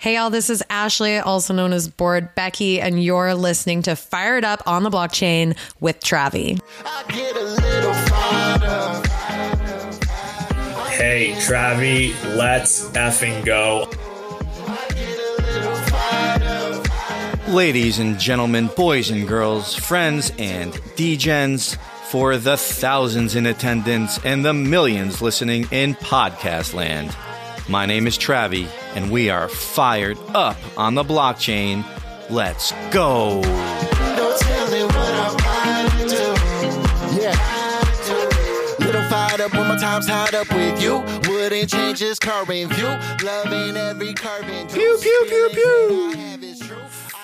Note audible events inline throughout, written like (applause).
Hey, y'all, this is Ashley, also known as Board Becky, and you're listening to Fired Up on the Blockchain with Travie. Hey, Travie, let's effing go. Ladies and gentlemen, boys and girls, friends and degens, for the thousands in attendance and the millions listening in podcast land. My name is Travie, and we are fired up on the blockchain. Let's go. Don't tell me what I'm about to do. Yeah. Little fired up when my time's tied up with you. Wouldn't change this current view. Loving every curving Pew, pew, pew, pew.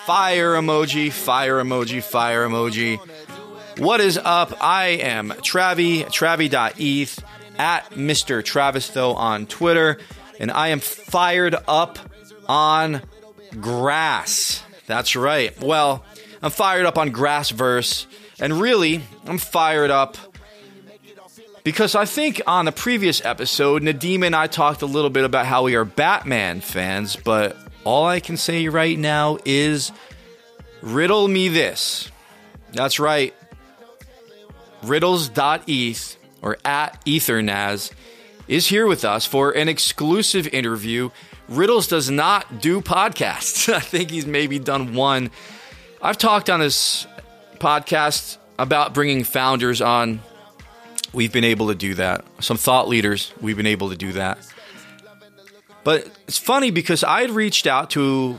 Fire emoji, fire emoji, fire emoji. What is up? I am Travie, Travie.eth, at Mr. Travis, though, on Twitter, and I am fired up on grass. That's right. Well, I'm fired up on Grassverse, and really, I'm fired up because I think on the previous episode, Nadim and I talked a little bit about how we are Batman fans, but all I can say right now is riddle me this. That's right. Riddles.eth or at Ethernaz is here with us for an exclusive interview. Riddles does not do podcasts. (laughs) I think he's maybe done one. I've talked on this podcast about bringing founders on. We've been able to do that. Some thought leaders, we've been able to do that. But it's funny because I had reached out to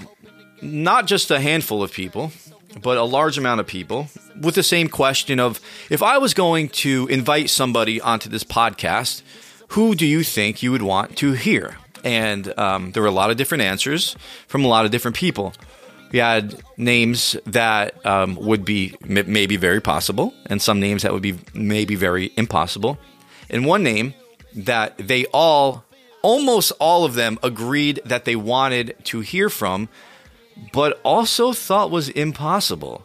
not just a handful of people, but a large amount of people with the same question of if I was going to invite somebody onto this podcast, who do you think you would want to hear? And um, there were a lot of different answers from a lot of different people. We had names that um, would be m- maybe very possible, and some names that would be maybe very impossible. And one name that they all, almost all of them, agreed that they wanted to hear from, but also thought was impossible,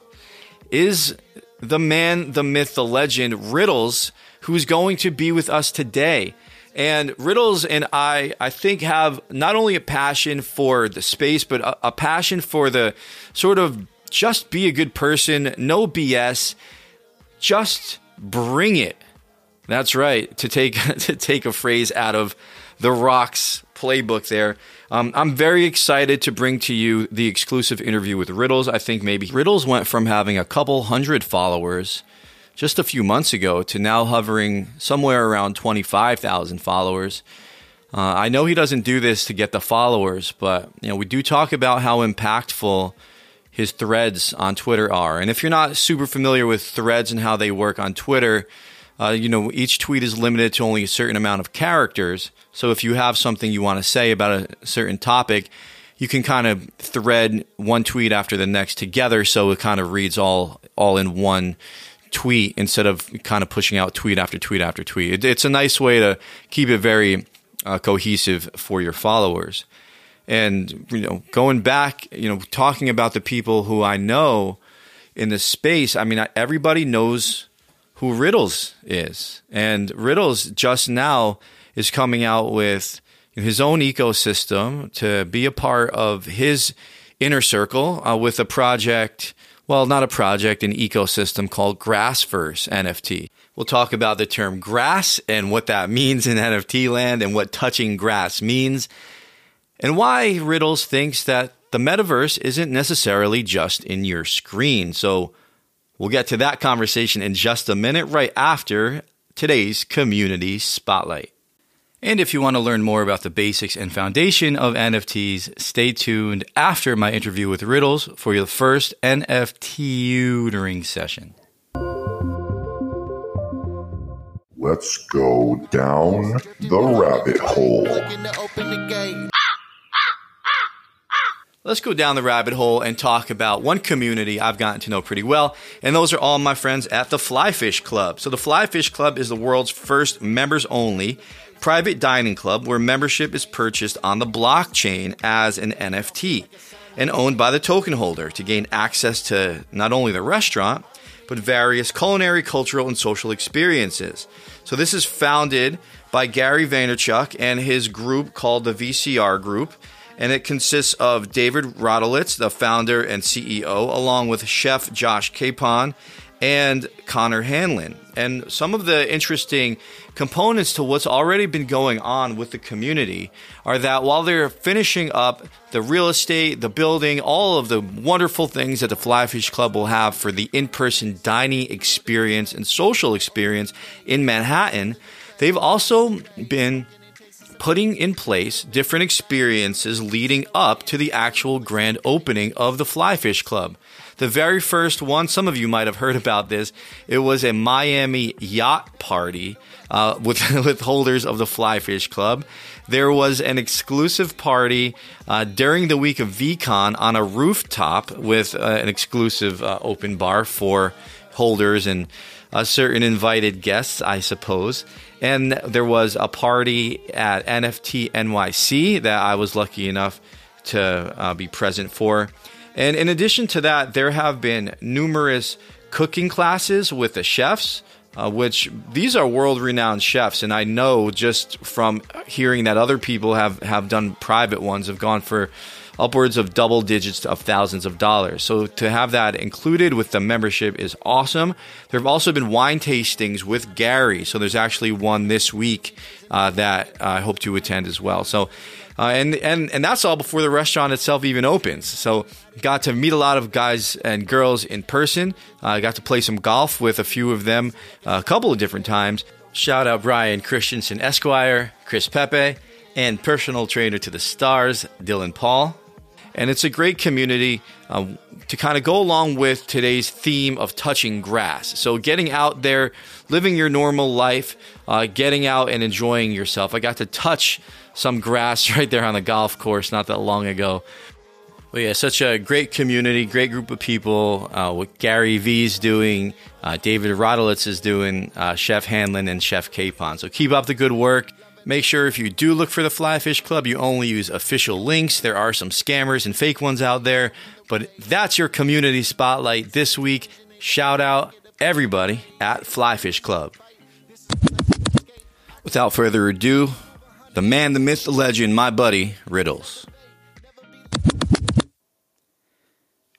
is the man, the myth, the legend, Riddles, who's going to be with us today. And Riddles and I, I think, have not only a passion for the space, but a, a passion for the sort of just be a good person, no BS, just bring it. That's right. To take (laughs) to take a phrase out of the Rocks playbook there. Um, I'm very excited to bring to you the exclusive interview with Riddles. I think maybe Riddles went from having a couple hundred followers just a few months ago to now hovering somewhere around 25,000 followers. Uh, I know he doesn't do this to get the followers, but you know we do talk about how impactful his threads on Twitter are. And if you're not super familiar with threads and how they work on Twitter, uh, you know each tweet is limited to only a certain amount of characters. So if you have something you want to say about a certain topic, you can kind of thread one tweet after the next together, so it kind of reads all all in one tweet instead of kind of pushing out tweet after tweet after tweet. It, it's a nice way to keep it very uh, cohesive for your followers. And you know, going back, you know, talking about the people who I know in the space. I mean, everybody knows who Riddles is, and Riddles just now is coming out with his own ecosystem to be a part of his inner circle uh, with a project well, not a project, an ecosystem called Grassverse NFT. We'll talk about the term grass and what that means in NFT land and what touching grass means, and why Riddles thinks that the metaverse isn't necessarily just in your screen. So we'll get to that conversation in just a minute, right after today's community spotlight. And if you want to learn more about the basics and foundation of NFTs, stay tuned after my interview with Riddles for your first NFT tutoring session. Let's go down the rabbit hole. Let's go down the rabbit hole and talk about one community I've gotten to know pretty well, and those are all my friends at the Flyfish Club. So, the Flyfish Club is the world's first members only private dining club where membership is purchased on the blockchain as an NFT and owned by the token holder to gain access to not only the restaurant, but various culinary, cultural, and social experiences. So, this is founded by Gary Vaynerchuk and his group called the VCR Group. and it consists of David Rodolitz, the founder and CEO, along with chef Josh Capon and Connor Hanlon. And some of the interesting components to what's already been going on with the community are that while they're finishing up the real estate, the building, all of the wonderful things that the Flyfish Club will have for the in person dining experience and social experience in Manhattan, they've also been putting in place different experiences leading up to the actual grand opening of the Flyfish Club. The very first one, some of you might have heard about this, it was a Miami yacht party uh, (laughs) with, with holders of the Flyfish Club. There was an exclusive party uh, during the week of VeeCon on a rooftop with uh, an exclusive uh, open bar for holders and uh, certain invited guests, I suppose. And there was a party at NFT NYC that I was lucky enough to uh, be present for. And in addition to that, there have been numerous cooking classes with the chefs, uh, which these are world renowned chefs. And I know just from hearing that other people have, have done private ones, have gone for upwards of double digits of thousands of dollars. So to have that included with the membership is awesome. There have also been wine tastings with Gary. So there's actually one this week uh, that I hope to attend as well. So uh, and and and that's all before the restaurant itself even opens. So got to meet a lot of guys and girls in person. I uh, got to play some golf with a few of them a couple of different times. Shout out Brian Christensen Esquire, Chris Pepe, and personal trainer to the stars, Dylan Paul. And it's a great community uh, to kind of go along with today's theme of touching grass. So, getting out there, living your normal life, uh, getting out and enjoying yourself. I got to touch some grass (laughs) right there on the golf course not that long ago. But yeah, such a great community, great group of people. Uh, what Gary V's doing, uh, David Rodolitz is doing, uh, Chef Hanlon and Chef Capon. So keep up the good work. Make sure if you do look for the Flyfish Club, you only use official links. There are some scammers and fake ones out there, but that's your community spotlight this week. Shout out everybody at Flyfish Club. Without further ado, the man, the myth, the legend, my buddy, Riddles.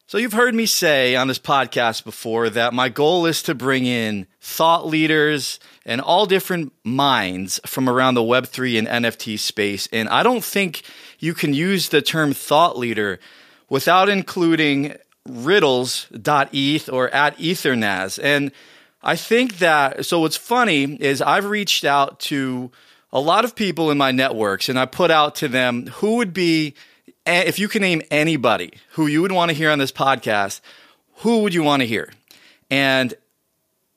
So, you've heard me say on this podcast before that my goal is to bring in thought leaders and all different minds from around the Web3 and NFT space. And I don't think you can use the term thought leader without including riddles.eth or at ethernaz. And I think that, so what's funny is I've reached out to a lot of people in my networks, and I put out to them who would be, if you can name anybody who you would want to hear on this podcast, who would you want to hear? And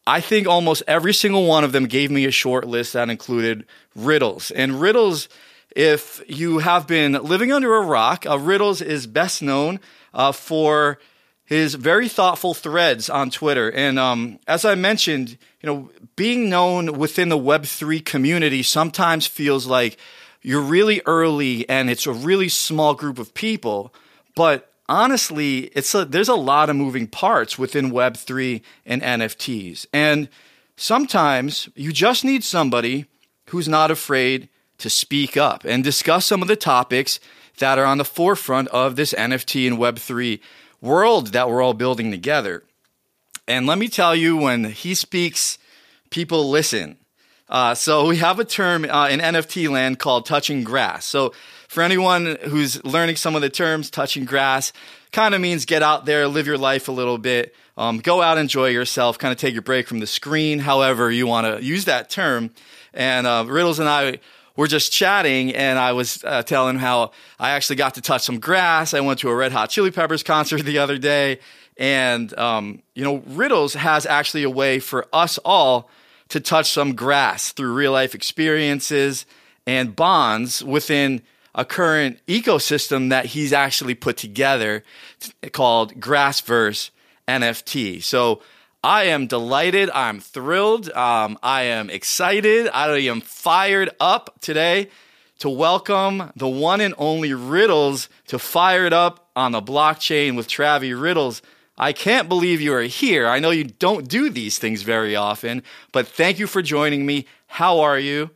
I think almost every single one of them gave me a short list that included riddles. And riddles, if you have been living under a rock, uh, riddles is best known uh, for his very thoughtful threads on Twitter. And um, as I mentioned, you know, being known within the Web3 community sometimes feels like you're really early and it's a really small group of people. But honestly, it's a, there's a lot of moving parts within Web3 and NFTs. And sometimes you just need somebody who's not afraid to speak up and discuss some of the topics that are on the forefront of this NFT and Web3 world that we're all building together. And let me tell you, when he speaks, people listen. Uh, so we have a term uh, in NFT land called touching grass. So for anyone who's learning some of the terms, touching grass kind of means get out there, live your life a little bit, um, go out, enjoy yourself, kind of take your break from the screen, however you want to use that term. And uh, Riddles and I were just chatting, and I was uh, telling how I actually got to touch some grass. I went to a Red Hot Chili Peppers concert (laughs) the other day, and um, you know, Riddles has actually a way for us all to touch some grass through real life experiences and bonds within a current ecosystem that he's actually put together called Grassverse NFT. So I am delighted. I'm thrilled. Um, I am excited. I am fired up today to welcome the one and only Riddles to Fired Up on the blockchain with Travie Riddles. I can't believe you are here. I know you don't do these things very often, but thank you for joining me. How are you?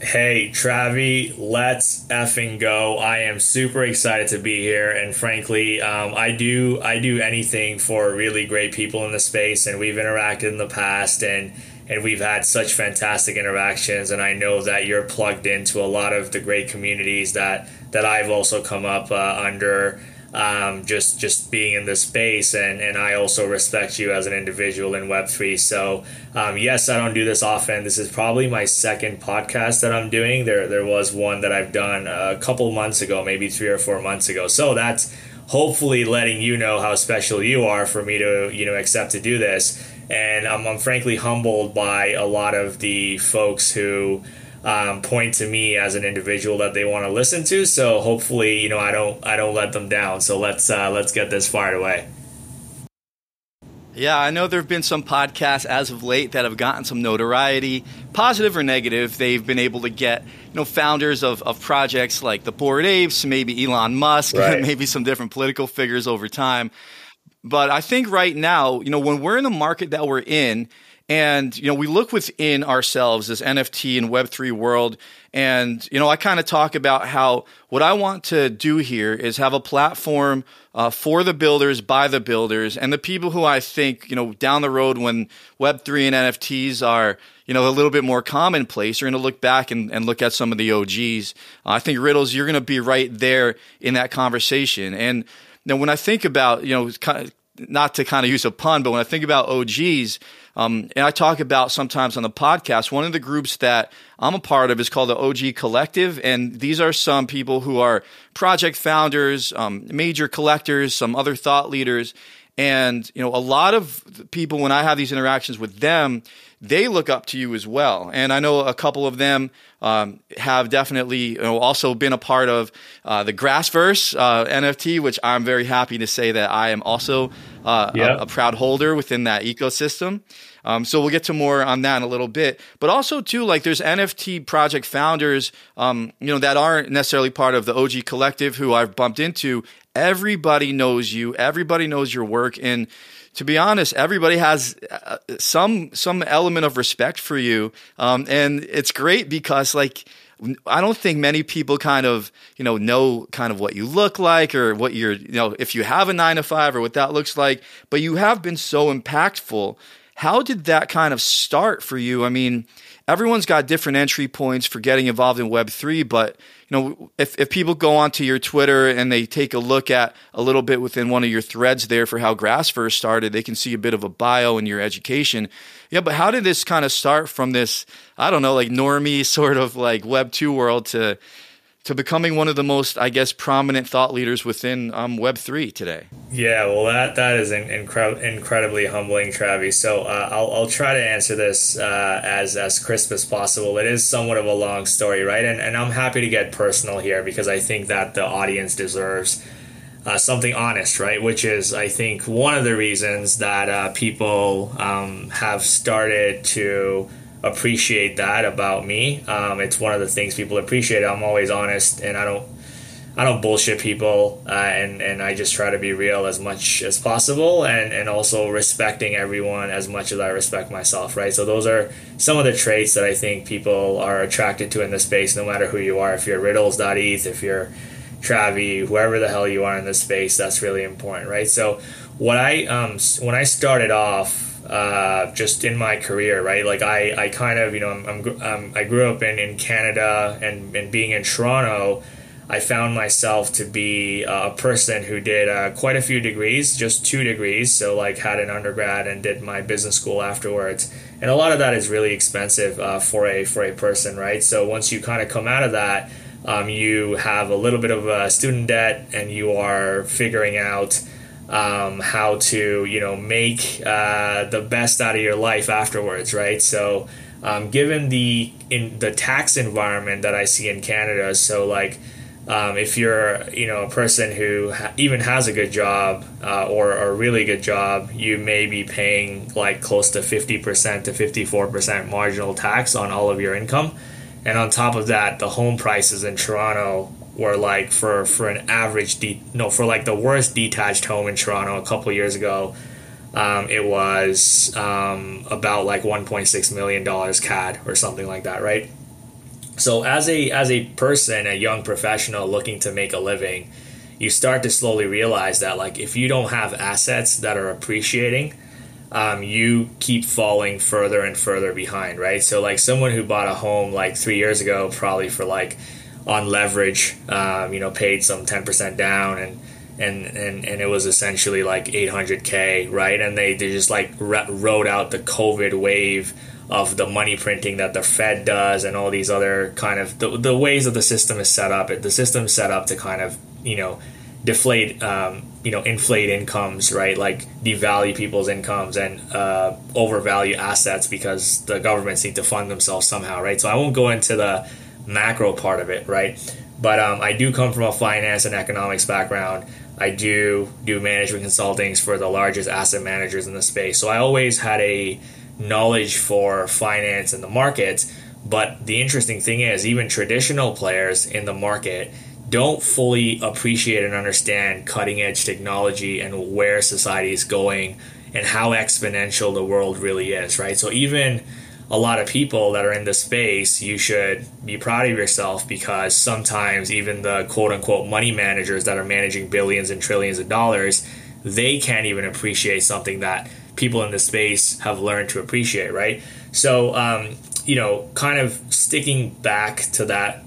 Hey, Travie, let's effing go. I am super excited to be here. And frankly, um, I do, I do anything for really great people in the space and we've interacted in the past and, and we've had such fantastic interactions. And I know that you're plugged into a lot of the great communities that, that I've also come up uh, under um, just just being in this space and, and I also respect you as an individual in Web3 so um, yes I don't do this often. This is probably my second podcast that I'm doing. There there was one that I've done a couple months ago maybe three or four months ago. So that's hopefully letting you know how special you are for me to you know accept to do this. And I'm, I'm frankly humbled by a lot of the folks who um, point to me as an individual that they want to listen to. So hopefully, you know, I don't I don't let them down. So let's uh, let's get this fired away. Yeah, I know there have been some podcasts as of late that have gotten some notoriety, positive or negative. They've been able to get, you know, founders of, of projects like the Bored Apes, maybe Elon Musk, (laughs) right. maybe some different political figures over time. But I think right now, you know, when we're in the market that we're in, and, you know, we look within ourselves, as NFT and Web3 world. And, you know, I kind of talk about how what I want to do here is have a platform uh, for the builders, by the builders, and the people who I think, you know, down the road when Web3 and NFTs are, you know, a little bit more commonplace, you're going to look back and, and look at some of the OGs. I think Riddles, you're going to be right there in that conversation. And, know, when I think about, you know, not to kind of use a pun, but when I think about OGs, um, and I talk about sometimes on the podcast, one of the groups that I'm a part of is called the OG Collective. And these are some people who are project founders, um, major collectors, some other thought leaders. And, you know, a lot of people, when I have these interactions with them, they look up to you as well. And I know a couple of them um, have definitely you know, also been a part of uh, the Grassverse uh, NFT, which I'm very happy to say that I am also uh, yep. a, a, proud holder within that ecosystem. Um, so we'll get to more on that in a little bit. But also too, like there's NFT project founders, um, you know, that aren't necessarily part of the OG collective who I've bumped into. Everybody knows you. Everybody knows your work, and to be honest, everybody has uh, some some element of respect for you, um, and it's great because like. I don't think many people kind of, you know, know kind of what you look like or what you're, you know, if you have a nine to five or what that looks like, but you have been so impactful how did that kind of start for you? I mean, everyone's got different entry points for getting involved in Web3, but you know, if, if people go onto your Twitter and they take a look at a little bit within one of your threads there for how Grass first started, they can see a bit of a bio in your education. Yeah, but how did this kind of start from this, I don't know, like normie sort of like Web2 world to to becoming one of the most, I guess, prominent thought leaders within um, Web three today. Yeah, well, that that is incre- incredibly humbling, Travis. So uh, I'll I'll try to answer this uh, as as crisp as possible. It is somewhat of a long story, right? And and I'm happy to get personal here because I think that the audience deserves. Uh, something honest, right? Which is, I think, one of the reasons that uh, people um, have started to appreciate that about me. Um, it's one of the things people appreciate. I'm always honest, and I don't I don't bullshit people, uh, and and I just try to be real as much as possible, and and also respecting everyone as much as I respect myself. Right. So those are some of the traits that I think people are attracted to in this space, no matter who you are. If you're riddles.eth, if you're Travie, whoever the hell you are in this space, that's really important, right? So what I um when I started off uh, just in my career, right? Like I, I kind of, you know, I'm, I'm um, I grew up in, in Canada and, and being in Toronto, I found myself to be a person who did uh, quite a few degrees, just two degrees. So like had an undergrad and did my business school afterwards. And a lot of that is really expensive uh, for a for a person, right? So once you kind of come out of that, um, you have a little bit of student debt, and you are figuring out um, how to you know make uh, the best out of your life afterwards, right? So, um, given the in the tax environment that I see in Canada, so like. Um, if you're, you know, a person who ha- even has a good job uh, or, a really good job, you may be paying like close to 50% to 54% marginal tax on all of your income. And on top of that, the home prices in Toronto where like for for an average de- no for like the worst detached home in Toronto a couple years ago um, it was um, about like 1.6 million dollars CAD or something like that right So as a as a person, a young professional looking to make a living, you start to slowly realize that like if you don't have assets that are appreciating, um, you keep falling further and further behind, right? So like someone who bought a home like three years ago, probably for like on leverage, um, you know, paid some ten percent down and. And, and, and it was essentially like 800k right and they, they just like rode out the covid wave of the money printing that the Fed does and all these other kind of the, the ways that the system is set up. The system set up to kind of you know deflate um, you know inflate incomes right like devalue people's incomes and uh, overvalue assets because the governments need to fund themselves somehow right so i won't go into the macro part of it right but um, i do come from a finance and economics background i do do management consultings for the largest asset managers in the space so i always had a knowledge for finance and the markets. But the interesting thing is, even traditional players in the market don't fully appreciate and understand cutting edge technology and where society is going and how exponential the world really is, right? So, even a lot of people that are in this space, you should be proud of yourself because sometimes even the quote unquote money managers that are managing billions and trillions of dollars, they can't even appreciate something that people in this space have learned to appreciate, right? So, um, you know, kind of sticking back to that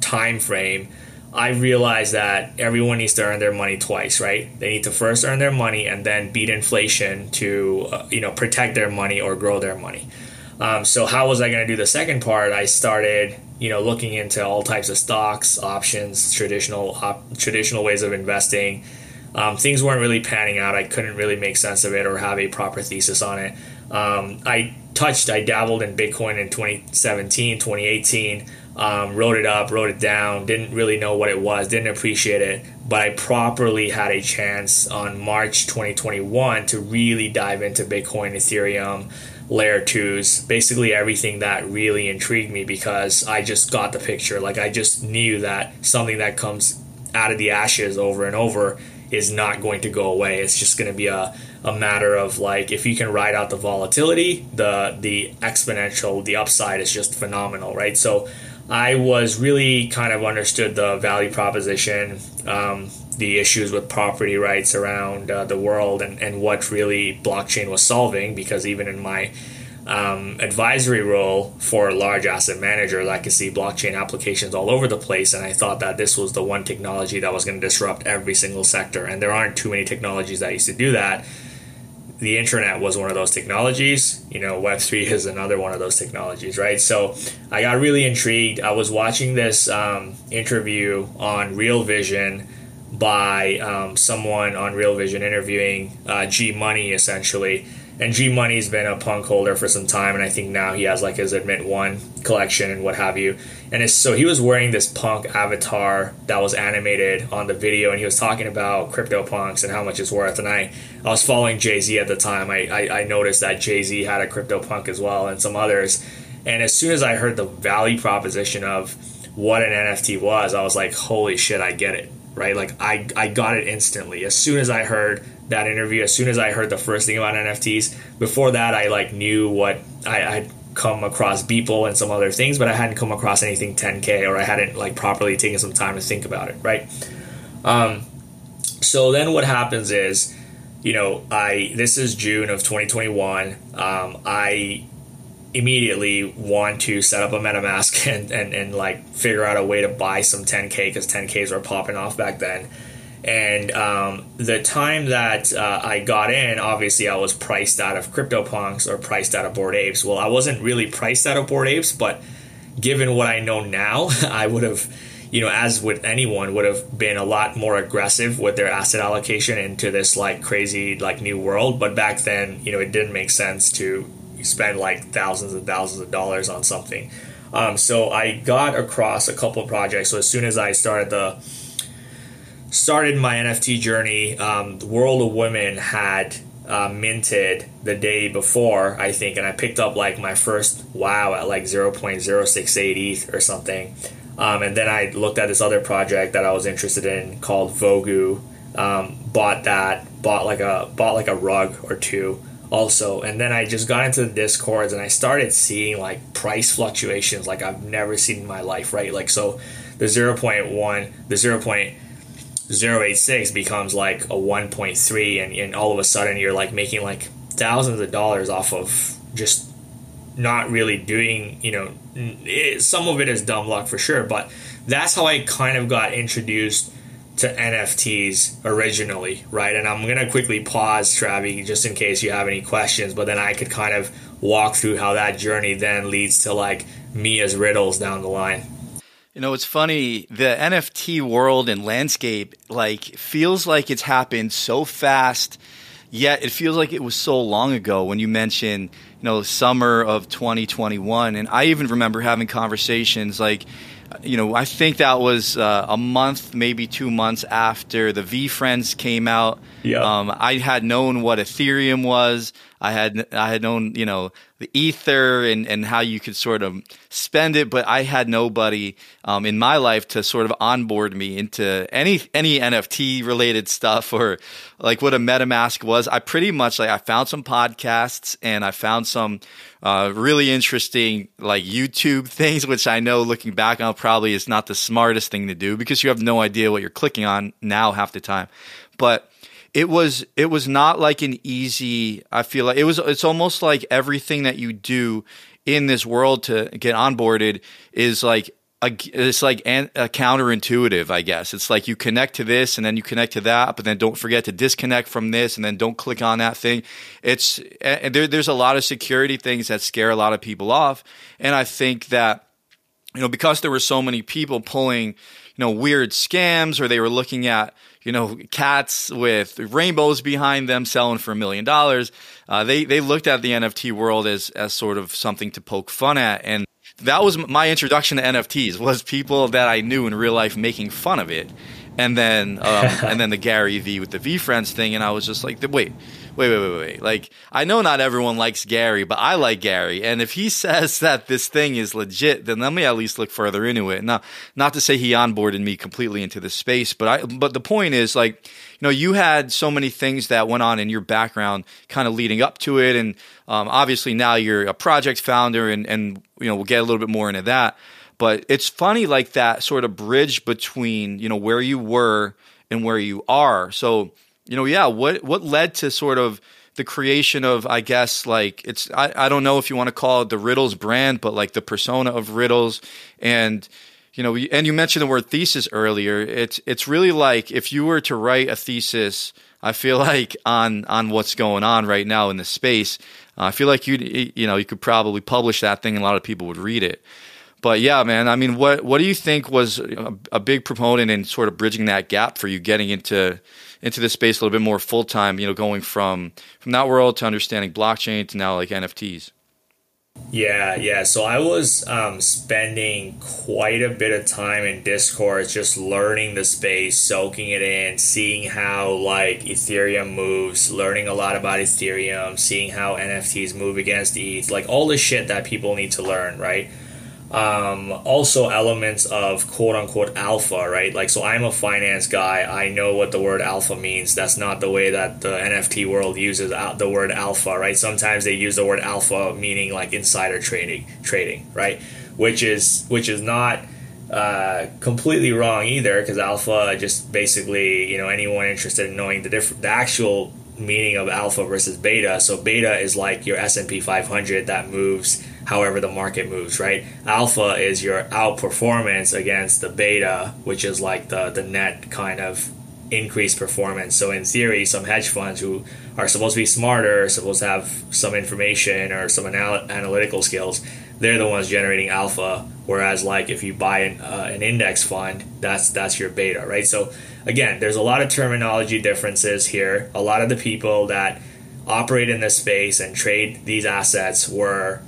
time frame, I realized that everyone needs to earn their money twice, right? They need to first earn their money and then beat inflation to, uh, you know, protect their money or grow their money. Um, so how was I going to do the second part? I started, you know, looking into all types of stocks, options, traditional op- traditional ways of investing, um, things weren't really panning out. I couldn't really make sense of it or have a proper thesis on it. Um, I touched, I dabbled in Bitcoin in 2017, 2018, um, wrote it up, wrote it down, didn't really know what it was, didn't appreciate it, but I properly had a chance on March 2021 to really dive into Bitcoin, Ethereum, layer twos, basically everything that really intrigued me because I just got the picture. Like I just knew that something that comes out of the ashes over and over is not going to go away. It's just going to be a, a matter of like if you can ride out the volatility, the the exponential, the upside is just phenomenal, right? So I was really kind of understood the value proposition, um, the issues with property rights around uh, the world, and, and what really blockchain was solving. Because even in my um, advisory role for a large asset managers, I could see blockchain applications all over the place, and I thought that this was the one technology that was going to disrupt every single sector. And there aren't too many technologies that used to do that. The internet was one of those technologies. You know, Web3 (laughs) is another one of those technologies, right? So I got really intrigued. I was watching this um, interview on Real Vision by um, someone on Real Vision interviewing uh, gmoney essentially and gmoney's been a punk holder for some time, and I think now he has like his Admit One collection and what have you. And so he was wearing this punk avatar that was animated on the video, and he was talking about CryptoPunks and how much it's worth. And I, I was following Jay Z at the time. I, I, I noticed that Jay Z had a crypto punk as well, and some others. And as soon as I heard the value proposition of what an NFT was, I was like, holy shit, I get it right? Like I, I got it instantly as soon as I heard that interview. As soon as I heard the first thing about NFTs. Before that, I like knew what I had come across Beeple and some other things, but I hadn't come across anything 10k or I hadn't like properly taken some time to think about it, right? Um, so then what happens is, you know, I this is June of 2021. Um, I immediately want to set up a MetaMask (laughs) and, and, and like figure out a way to buy some 10K because 10Ks were popping off back then. And um, the time that uh, I got in, obviously I was priced out of CryptoPunks or priced out of Bored Apes. Well, I wasn't really priced out of Bored Apes, but given what I know now, (laughs) I would have, you know, as with anyone, would have been a lot more aggressive with their asset allocation into this like crazy like new world. But back then, you know, it didn't make sense to spend like thousands and thousands of dollars on something. Um, so I got across a couple projects. So as soon as I started the started my NFT journey, um, World of Women had uh, minted the day before, I think, and I picked up like my first WoW at like 0.068 ETH or something. Um, and then I looked at this other project that I was interested in called Vogu. Um, bought that, bought like a bought like a rug or two also. And then I just got into the discords and I started seeing like price fluctuations like I've never seen in my life, right? Like so the 0.1, the 0.086 becomes like a 1.3 and, and all of a sudden you're like making like thousands of dollars off of just not really doing, you know, it, some of it is dumb luck for sure, but that's how I kind of got introduced to NFTs originally, right? And I'm going to quickly pause, Travie, just in case you have any questions, but then I could kind of walk through how that journey then leads to like me as riddles down the line. You know, it's funny, the NFT world and landscape like feels like it's happened so fast, yet it feels like it was so long ago when you mention, you know, summer of 2021 and I even remember having conversations like you know, I think that was uh, a month, maybe two months after the VeeFriends came out. Yeah. Um, I had known what Ethereum was. I had I had known you know the ether and, and how you could sort of spend it, but I had nobody um, in my life to sort of onboard me into any any NFT related stuff or like what a MetaMask was. I pretty much like I found some podcasts and I found some uh, really interesting like YouTube (laughs) things, which I know looking back on probably is not the smartest thing to do because you have no idea what you're clicking on now half the time, but it was it was not like an easy i feel like it was it's almost like everything that you do in this world to get onboarded is like a, it's like an, a counterintuitive i guess. It's like you connect to this and then you connect to that but then don't forget to disconnect from this and then don't click on that thing. It's and there, there's a lot of security things that scare a lot of people off. And i think that you know because there were so many people pulling you know weird scams or they were looking at you know, cats with rainbows behind them selling for a million dollars. Uh, they they looked at the NFT world as as sort of something to poke fun at, and that was my introduction to NFTs. Was people that I knew in real life making fun of it, and then um, (laughs) and then the Gary V with the VeeFriends thing, and I was just like, wait wait, wait, wait, wait. Like, I know not everyone likes Gary, but I like Gary. And if he (laughs) says that this thing is legit, then let me at least look further into it. Now, not to say he onboarded me completely into the space, but I, but the point is like, you know, you had so many things that went on in your background kind of leading up to it. And, um, obviously now you're a project founder and, and, you know, we'll get a little bit more into that. But it's funny, like that sort of bridge between, you know, where you were and where you are. So, you know, yeah, what what led to sort of the creation of, I guess, like it's I, I don't know if you want to call it the Riddles brand, but like the persona of Riddles and you know, and you mentioned the word thesis earlier. It's it's really like if you were to write a thesis, I feel (laughs) like on on what's going on right now in the space, uh, I feel like you you know you could probably publish that thing and a lot of people would read it. But yeah, man, I mean, what what do you think was a, a big proponent in sort of bridging that gap for you getting into into this space a little bit more full time. You know, going from from that world to understanding blockchain to now like NFTs. Yeah, yeah. So I was um, spending quite a bit of time in Discord just learning the space, soaking it in, seeing how like Ethereum moves, learning a lot about Ethereum, seeing how NFTs move against ETH, like all the shit that people need to learn, right? Um, also elements of quote unquote alpha, right? Like, so I'm a finance guy. I know what the word alpha means. That's not the way that the NFT world uses the word alpha, right? Sometimes they use the word alpha meaning like insider trading, trading, right? Which is which is not uh, completely wrong either, because alpha just basically you know anyone interested in knowing the different the actual meaning of alpha versus beta. So beta is like your S and P 500 that moves however the market moves, right? Alpha is your outperformance against the beta, which is like the, the net kind of increased performance. So in theory, some hedge funds who are supposed to be smarter, supposed to have some information or some anal- analytical skills, they're the ones generating alpha. Whereas like if you buy an, uh, an index fund, that's that's your beta, right? So again, there's a lot of terminology differences here. A lot of the people that operate in this space and trade these assets were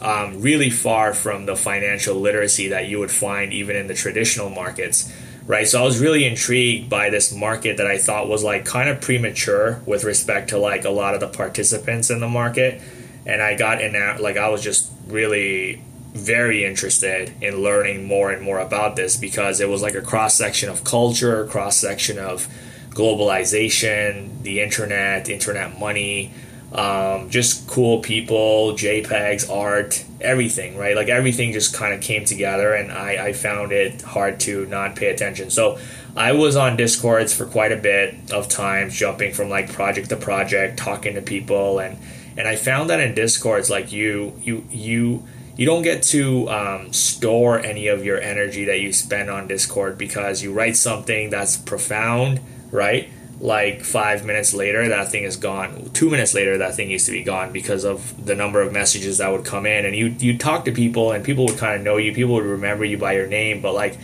um, really far from the financial literacy that you would find even in the traditional markets right? So i was really intrigued by this market that i thought was like kind of premature with respect to like a lot of the participants in the market. And i got in that like i was just really very interested in learning more and more about this because it was like a cross section of culture cross section of globalization the internet internet money um, just cool people, JPEGs, art, everything, right? Like everything just kind of came together, and I, I found it hard to not pay attention. So I was on Discords for quite a bit of times, jumping from like project to project, talking to people, and and I found that in Discords, like you you you you don't get to um, store any of your energy that you spend on Discord because you write something that's profound, right? Like five minutes later that thing is gone. Two minutes later that thing used to be gone because of the number of messages that would come in. And you you talk to people and people would kind of know you. People would remember you by your name but like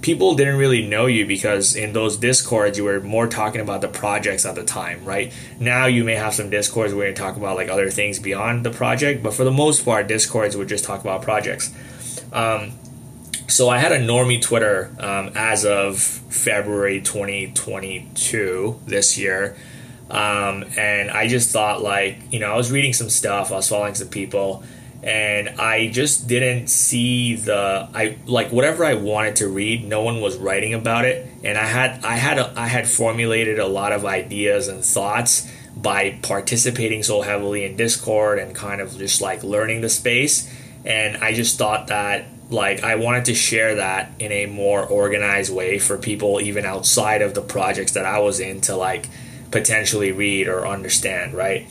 people didn't really know you because in those discords you were more talking about the projects at the time right? Now you may have some discords where you talk about like other things beyond the project but for the most part discords would just talk about projects. Um, so I had a normie Twitter um, as of February 2022 this year. Um, and I just thought, like, you know, I was reading some stuff, I was following some people, and I just didn't see the I like whatever I wanted to read. No one was writing about it, and I had I had a, I had formulated a lot of ideas and thoughts by participating so heavily in Discord and kind of just like learning the space. And I just thought that like I wanted to share that in a more organized way for people even outside of the projects that I was in to like potentially read or understand, right?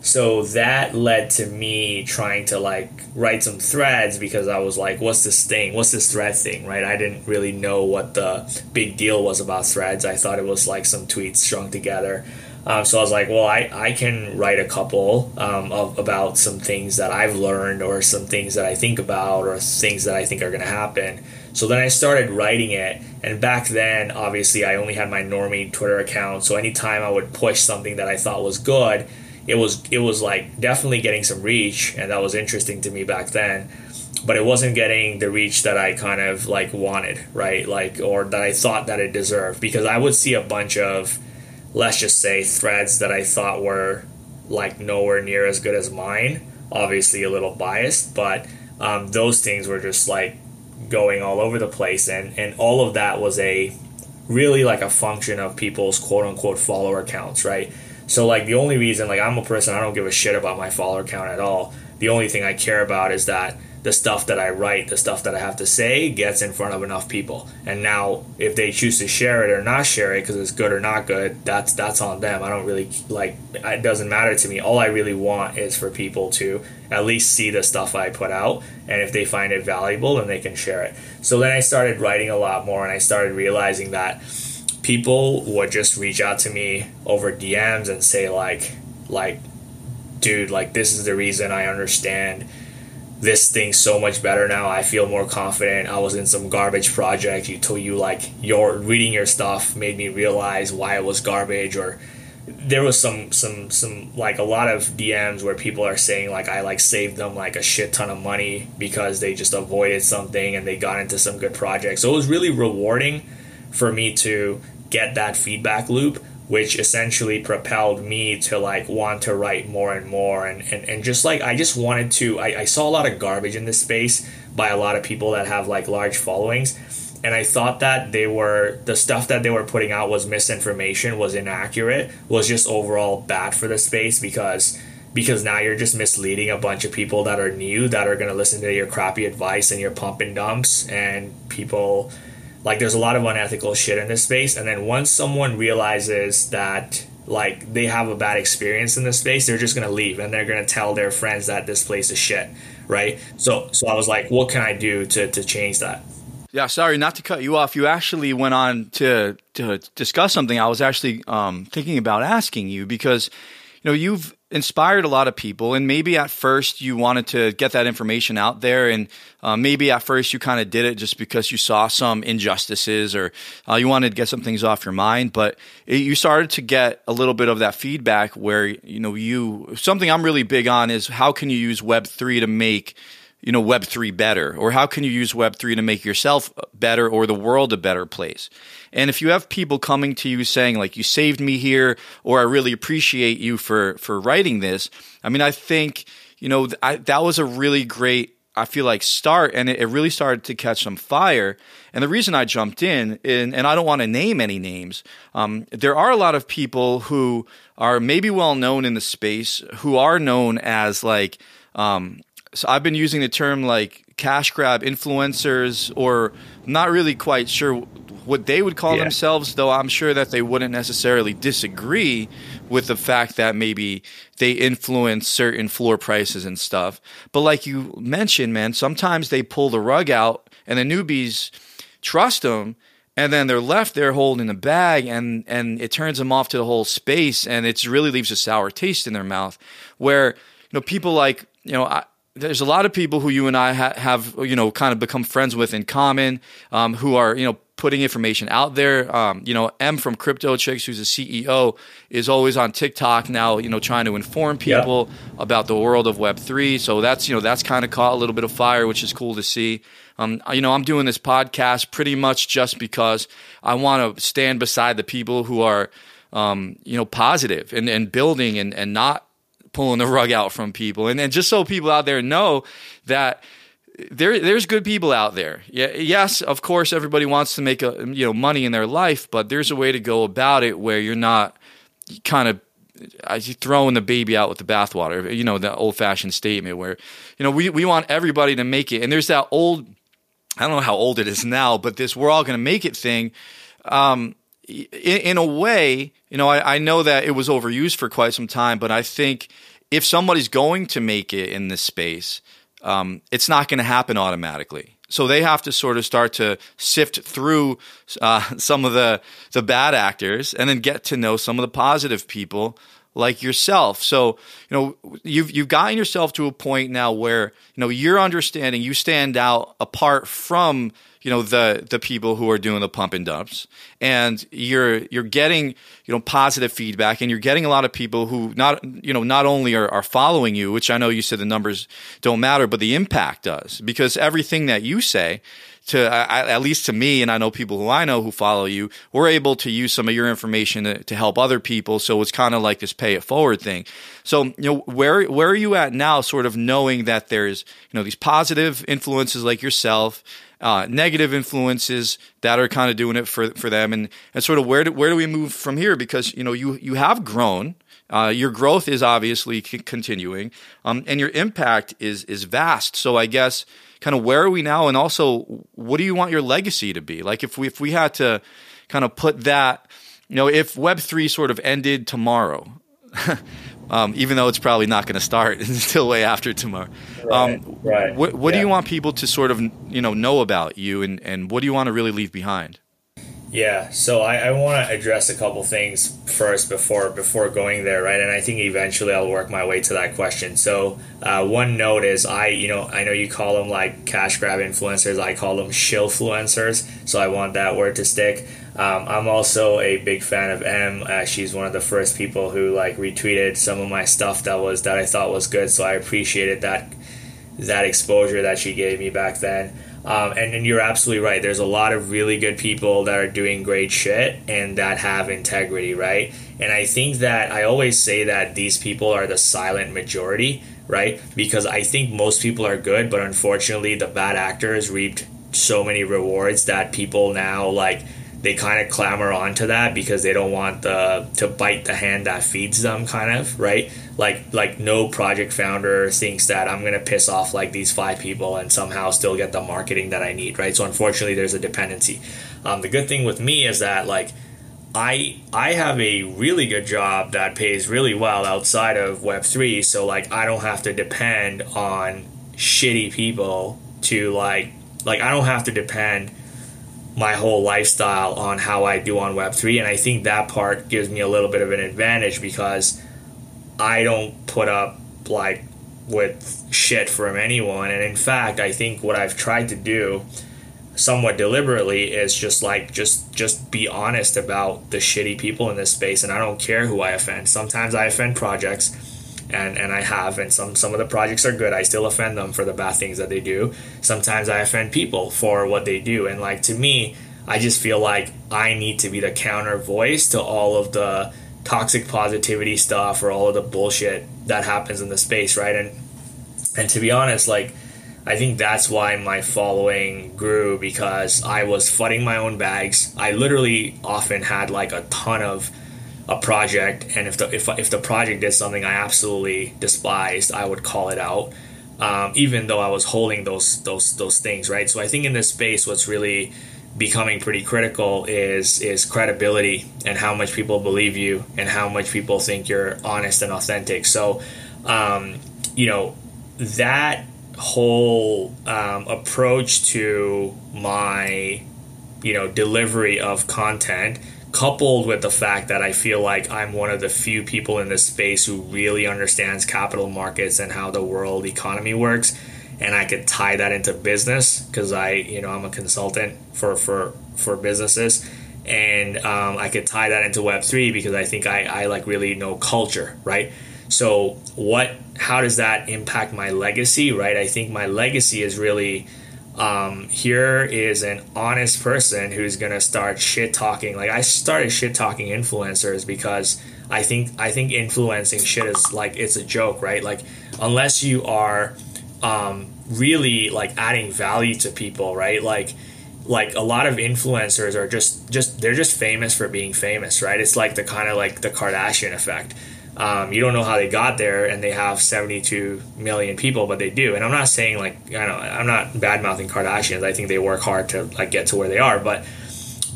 So that led to me trying to like write some threads because I was like, what's this thing? What's this thread thing, right? I didn't really know what the big deal was about threads. I thought it was like some tweets strung together. Um, so I was like, well, I, I can write a couple um, of about some things that I've learned or some things that I think about or things that I think are going to happen. So then I started writing it. And back then, obviously, I only had my normie Twitter account. So anytime I would push something that I thought was good, it was it was like definitely getting some reach, and that was interesting to me back then. But it wasn't getting the reach that I kind of like wanted, right? Like or that I thought that it deserved because I would see a bunch of let's just say threads that I thought were like nowhere near as good as mine. Obviously, a little biased, but um, those things were just like going all over the place, and and all of that was a really like a function of people's quote unquote follower counts, right? So like the only reason like I'm a person I don't give a shit about my follower count at all. The only thing I care about is that the stuff that I write, the stuff that I have to say, gets in front of enough people. And now, if they choose to share it or not share it because it's good or not good, that's that's on them. I don't really like. It doesn't matter to me. All I really want is for people to at least see the stuff I put out, and if they find it valuable, then they can share it. So then I started writing a lot more, and I started realizing that people would just reach out to me over DMs and say like, like, dude, like this is the reason I understand this thing so much better now. I feel more confident. I was in some garbage project. You told you like your reading your stuff made me realize why it was garbage or there was some some some like a lot of DMs where people are saying like I like saved them like a shit ton of money because they just avoided something and they got into some good project. So it was really rewarding for me to get that feedback loop which essentially propelled me to like want to write more and more and, and, and just like i just wanted to I, I saw a lot of garbage in this space by a lot of people that have like large followings. And i thought that they were the stuff that they were putting out was misinformation was inaccurate was just overall bad for the space because because now you're just misleading a bunch of people that are new that are going to listen to your crappy advice and your pump and dumps and people like there's a lot of unethical shit in this space and then once someone realizes that like they have a bad experience in this space they're just to leave and they're to tell their friends that this place is shit right? So so i was like what can i do to to change that? Yeah sorry not to cut you off. You actually went on to to discuss something i was actually um, thinking about asking you because you know you've inspired a lot of people and maybe at first you wanted to get that information out there and uh, maybe at first you kind of did it just because you saw some injustices or uh, you wanted to get some things off your mind but it, you started to get a little bit of that feedback where you know you something i'm really big on is how can you use web3 to make you know web3 better or how can you use web3 to make yourself better or the world a better place and if you have people coming to you saying like you saved me here or I really appreciate you for for writing this, I mean I think you know I, that was a really great I feel like start, and it, really started to catch some fire. And the reason I jumped in, in and I don't want to name any names, um, there are a lot of people who are maybe well known in the space who are known as like, um, so I've been using the term like cash grab influencers, or not really quite sure what they would call Yeah. themselves, though I'm sure that they wouldn't necessarily disagree with the fact that maybe they influence certain floor prices and stuff. But like you mentioned, man, sometimes they pull the rug out and the newbies trust them and then they're left there holding the bag and and it turns them off to the whole space and it really leaves a sour taste in their mouth where you know people like you know I, there's a lot of people who you and I ha- have you know kind of become friends with in common um, who are you know putting information out there. Um, you know M from Crypto Chicks who's a CEO is always on TikTok now you know trying to inform Yeah. people about the world of Web three. So that's you know that's kind of caught a little bit of fire which is cool to see. Um, you know, I'm doing this podcast pretty much just because I want to stand beside the people who are, um, you know, positive and, and building and, and not pulling the rug out from people. And, and just so people out there know that there, there's good people out there. Yeah, yes, of course, everybody wants to make a, you know money in their life, but there's a way to go about it where you're not kind of I throwing the baby out with the bathwater. You know, the old fashioned statement where, you know, we, we want everybody to make it. And there's that old, I don't know how old it is now, but this we're all going to make it thing. Um, in, a way, you know, I, I know that it was overused for quite some time, but I think if somebody's going to make it in this space, um, it's not going to happen automatically. So they have to sort of start to sift through uh, (laughs) some of the the bad actors and then get to know some of the positive people like yourself. So you know you've you've gotten yourself to a point now where you know you're understanding you stand out apart from you know the the people who are doing the pump and dumps and you're you're getting you know positive feedback and you're getting a lot of people who not you know not only are, are following you which i know you said the numbers don't matter but the impact does because everything that you say to at least to me and i know people who i know who follow you we're able to use some of your information to, to help other people so it's kind of like this pay it forward thing so you know where where are you at now sort of knowing that there's you know these positive influences like yourself uh, negative influences that are kind of doing it for for them, and and sort of where do, where do we move from here? Because you know you you have grown, uh, your growth is obviously c- continuing, um, and your impact is is vast. So I guess kind of where are we now, and also what do you want your legacy to be? Like if we if we had to kind of put that, you know, if Web three sort of ended tomorrow. (laughs) Um, even though it's probably not going to start (laughs) until way after tomorrow. Right, um, right, What, what do you want people to sort of you know know about you, and, and what do you want to really leave behind? Yeah, so I, I want to address a couple things first before before going there, right? And I think eventually I'll work my way to that question. So uh, one note is I, you know, I know you call them like cash grab influencers. I call them shillfluencers. So I want that word to stick. Um, I'm also a big fan of M. Uh, she's one of the first people who like retweeted some of my stuff that was that I thought was good. So I appreciated that that exposure that she gave me back then. Um, and, and you're absolutely right. There's a lot of really good people that are doing great shit and that have integrity, right? And I think that I always say that these people are the silent majority, right? Because I think most people are good, but unfortunately, the bad actors reaped so many rewards that people now like they kind of clamor onto that because they don't want the to bite the hand that feeds them kind of right? Like like no project founder thinks that i'm going to piss off like these five people and somehow still get the marketing that i need right? So unfortunately there's a dependency. Um, the good thing with me is that like I I have a really good job that pays really well outside of Web3, so like I don't have to depend on shitty people to like like I don't have to depend my whole lifestyle on how I do on Web3 and I think that part gives me a little bit of an advantage because I don't put up like with shit from anyone and in fact I think what I've tried to do somewhat deliberately is just like just just be honest about the shitty people in this space and I don't care who I offend. Sometimes I offend projects and and I have and some some of the projects are good. I still offend them for the bad things that they do. Sometimes I offend people for what they do and like to me I just feel like I need to be the counter voice to all of the toxic positivity stuff or all of the bullshit that happens in the space, right? And and to be honest, like I think that's why my following grew because I was fudding my own bags. I literally often had like a ton of a project, and if the if, if the project did something I absolutely despised, I would call it out, um, even though I was holding those those those things right. So I think in this space, what's really becoming pretty critical is is credibility and how much people believe you and how much people think you're honest and authentic. So, um, you know, that whole um, approach to my you know delivery of content coupled with the fact that I feel like I'm one of the few people in this space who really understands capital markets and how the world economy works and I could tie that into business because I you know I'm a consultant for for for businesses. And um, I could tie that into web3 because I think I, I like really know culture right? So what how does that impact my legacy right? I think my legacy is really um, here is an honest person who's gonna start shit talking. Like I started shit talking influencers because I think I think influencing shit is like it's a joke, right? Like unless you are um, really like adding value to people, right? Like like a lot of influencers are just just they're just famous for being famous, right? It's like the kind of like the Kardashian effect. Um, you don't know how they got there, and they have 72 million people, but they do. And I'm not saying like I'm not bad mouthing Kardashians. I think they work hard to like get to where they are, but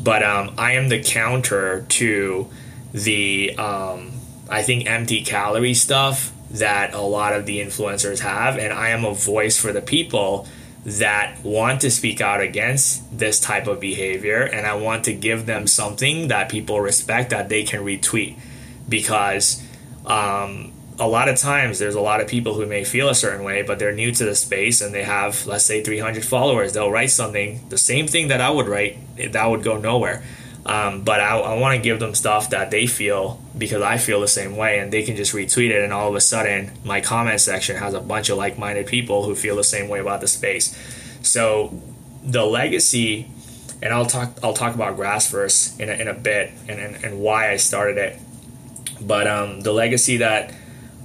but um, I am the counter to the um, I think empty calorie stuff that a lot of the influencers have, and I am a voice for the people that want to speak out against this type of behavior, and I want to give them something that people respect that they can retweet because um, a lot of times there's a lot of people who may feel a certain way, but they're new to the space and they have, let's say, 300 followers. They'll write something, the same thing that I would write, that would go nowhere. Um, but I, I want to give them stuff that they feel because I feel the same way, and they can just retweet it, and all of a sudden, my comment section has a bunch of like minded people who feel the same way about the space. So, the legacy, and I'll talk I'll talk about Grassverse in a, in a bit and, and, and why I started it but um, the legacy that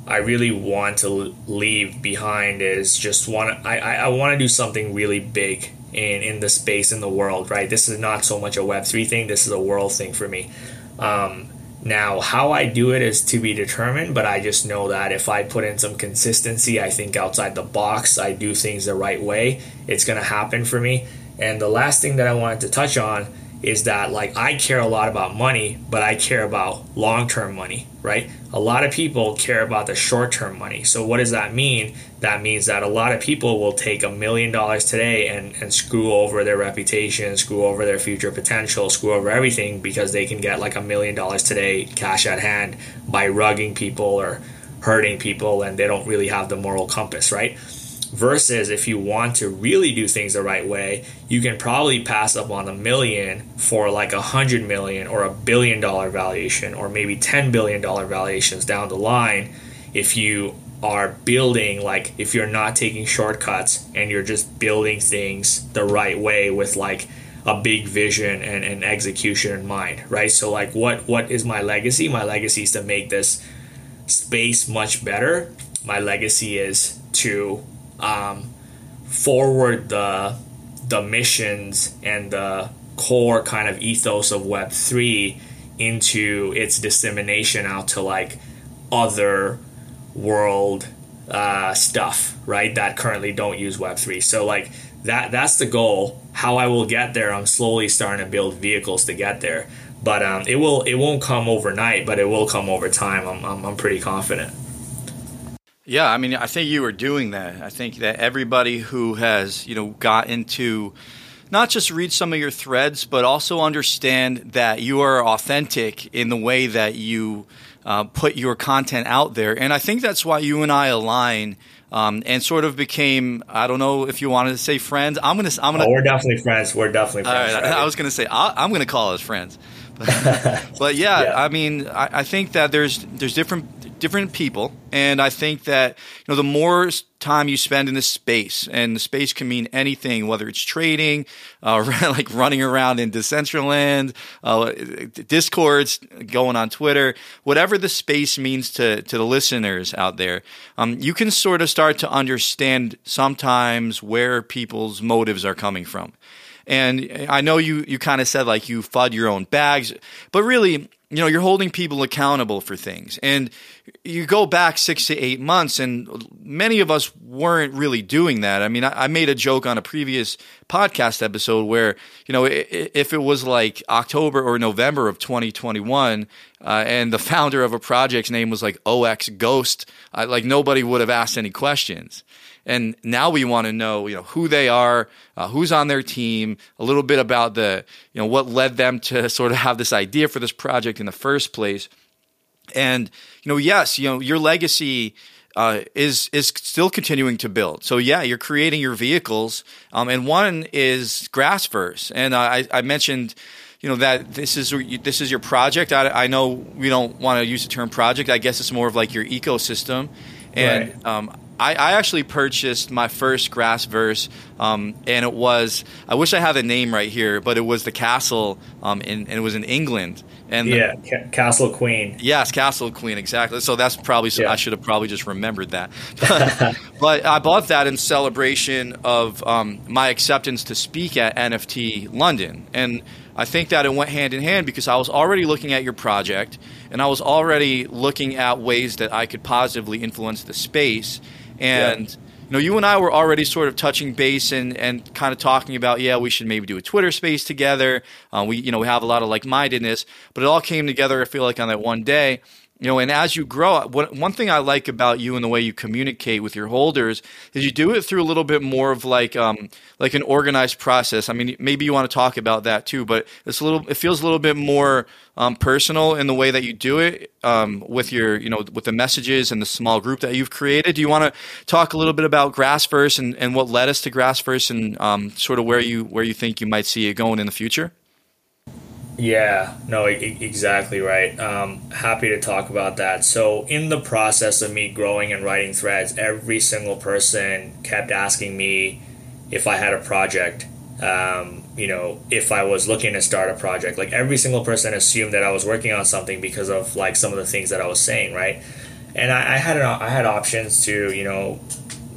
I really want to leave behind is just want I, I, I want to do something really big in in the space in the world. Right, this is not so much a Web three thing. This is a world thing for me. Um, now, how I do it is to be determined, but I just know that if I put in some consistency, I think outside the box, I do things the right way, it's going to happen for me. And the last thing that I wanted to touch on is that like I care a lot about money, but I care about long term money, right? A lot of people care about the short term money. So, what does that mean? That means that a lot of people will take a million dollars today and, and screw over their reputation, screw over their future potential, screw over everything because they can get like a million dollars today, cash at hand, by rugging people or hurting people, and they don't really have the moral compass, right? Versus if you want to really do things the right way, you can probably pass up on a million for like a hundred million or a billion dollar valuation or maybe ten billion dollar valuations down the line if you are building like if you're not taking shortcuts and you're just building things the right way with like a big vision and, and execution in mind right? So like what what is my legacy? My legacy is to make this space much better. My legacy is to um, forward the the missions and the core kind of ethos of Web three into its dissemination out to like other world uh, stuff, right? That currently don't use Web three. So like that that's the goal. How I will get there, I'm slowly starting to build vehicles to get there. But um, it will it won't come overnight, but it will come over time. I'm, I'm, I'm pretty confident. Yeah, I mean, I think you were doing that. I think that everybody who has, you know, got into not just read some of your threads, but also understand that you are authentic in the way that you uh, put your content out there. And I think that's why you and I align. Um, and sort of became I don't know if you wanted to say friends. I'm gonna I'm gonna. Oh, we're definitely friends. We're definitely friends. Right, I was gonna say I, am gonna call us friends. (laughs) But, but yeah, yeah, I mean I, I think that there's there's different different people, and I think that you know the more time you spend in this space, and the space can mean anything, whether it's trading, uh, (laughs) like running around in Decentraland, uh, discords, going on Twitter, whatever the space means to to the listeners out there, um, you can sort of start to understand sometimes where people's motives are coming from. And I know you you kind of said like you fud your own bags, but really you know you're holding people accountable for things. And you go back six to eight months and many of us weren't really doing that. I mean i, made a joke on a previous podcast episode where you know if it was like october or november of 2021 uh, and the founder of a project's name was like ox ghost uh, like nobody would have asked any questions and now we want to know, you know, who they are, uh, who's on their team, a little bit about the, you know, what led them to (laughs) sort of have this idea for this project in the first place. And you know, yes, you know, your legacy uh, is is still continuing to build. So yeah, you're creating your vehicles, um, and one is Grassverse, and uh, I, I mentioned you know that this is this is your project. I, I know we don't want to use the term project. I guess it's more of like your ecosystem, and right. um, I, I, actually purchased my first Grassverse, um, and it was I wish I had the name right here, but it was the castle, um, in, and it was in England. And yeah, the, Castle Queen. Yes, Castle Queen, exactly. So that's probably so yeah. I should have probably just remembered that. (laughs) But, but, I bought that in celebration of um, my acceptance to speak at NFT London, and I think that it went hand in hand because I was already looking at your project, and I was already looking at ways that I could positively influence the space and yeah. you know, you and I were already sort of touching base and, and kind of talking about, yeah, we should maybe do a Twitter space together. Uh, we you know we have a lot of like mindedness, but it all came together. I feel like on that one day you know and as you grow what, one thing i like about you and the way you communicate with your holders is you do it through a little bit more of like um like an organized process. I mean maybe you want to talk about that too but it's a little it feels a little bit more um, personal in the way that you do it um, with your you know with the messages and the small group that you've created. Do you want to talk a little bit about grassverse and, and what led us to grassverse and um, sort of where you where you think you might see it going in the future yeah, no, exactly right. Um, happy to talk about that. So, in the process of me growing and writing threads, every single person kept asking me if I had a project. Um, you know, if I was looking to start a project, like every single person assumed that I was working on something because of like some of the things that I was saying, right? And I, I had an, I had options to you know,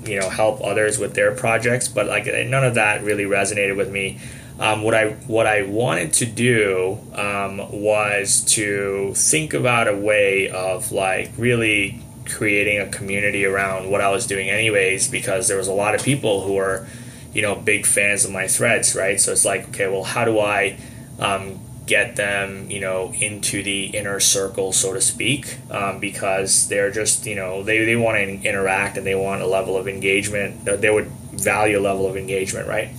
you know, help others with their projects, but like none of that really resonated with me um, what I what I wanted to do um, was to think about a way of like really creating a community around what I was doing, anyways, because there was a lot of people who were, you know, big fans of my threads, right? So it's like, okay, well, how do I um, get them, you know, into the inner circle, so to speak, um, because they're just, you know, they, they want to interact and they want a level of engagement. They would value a level of engagement, right?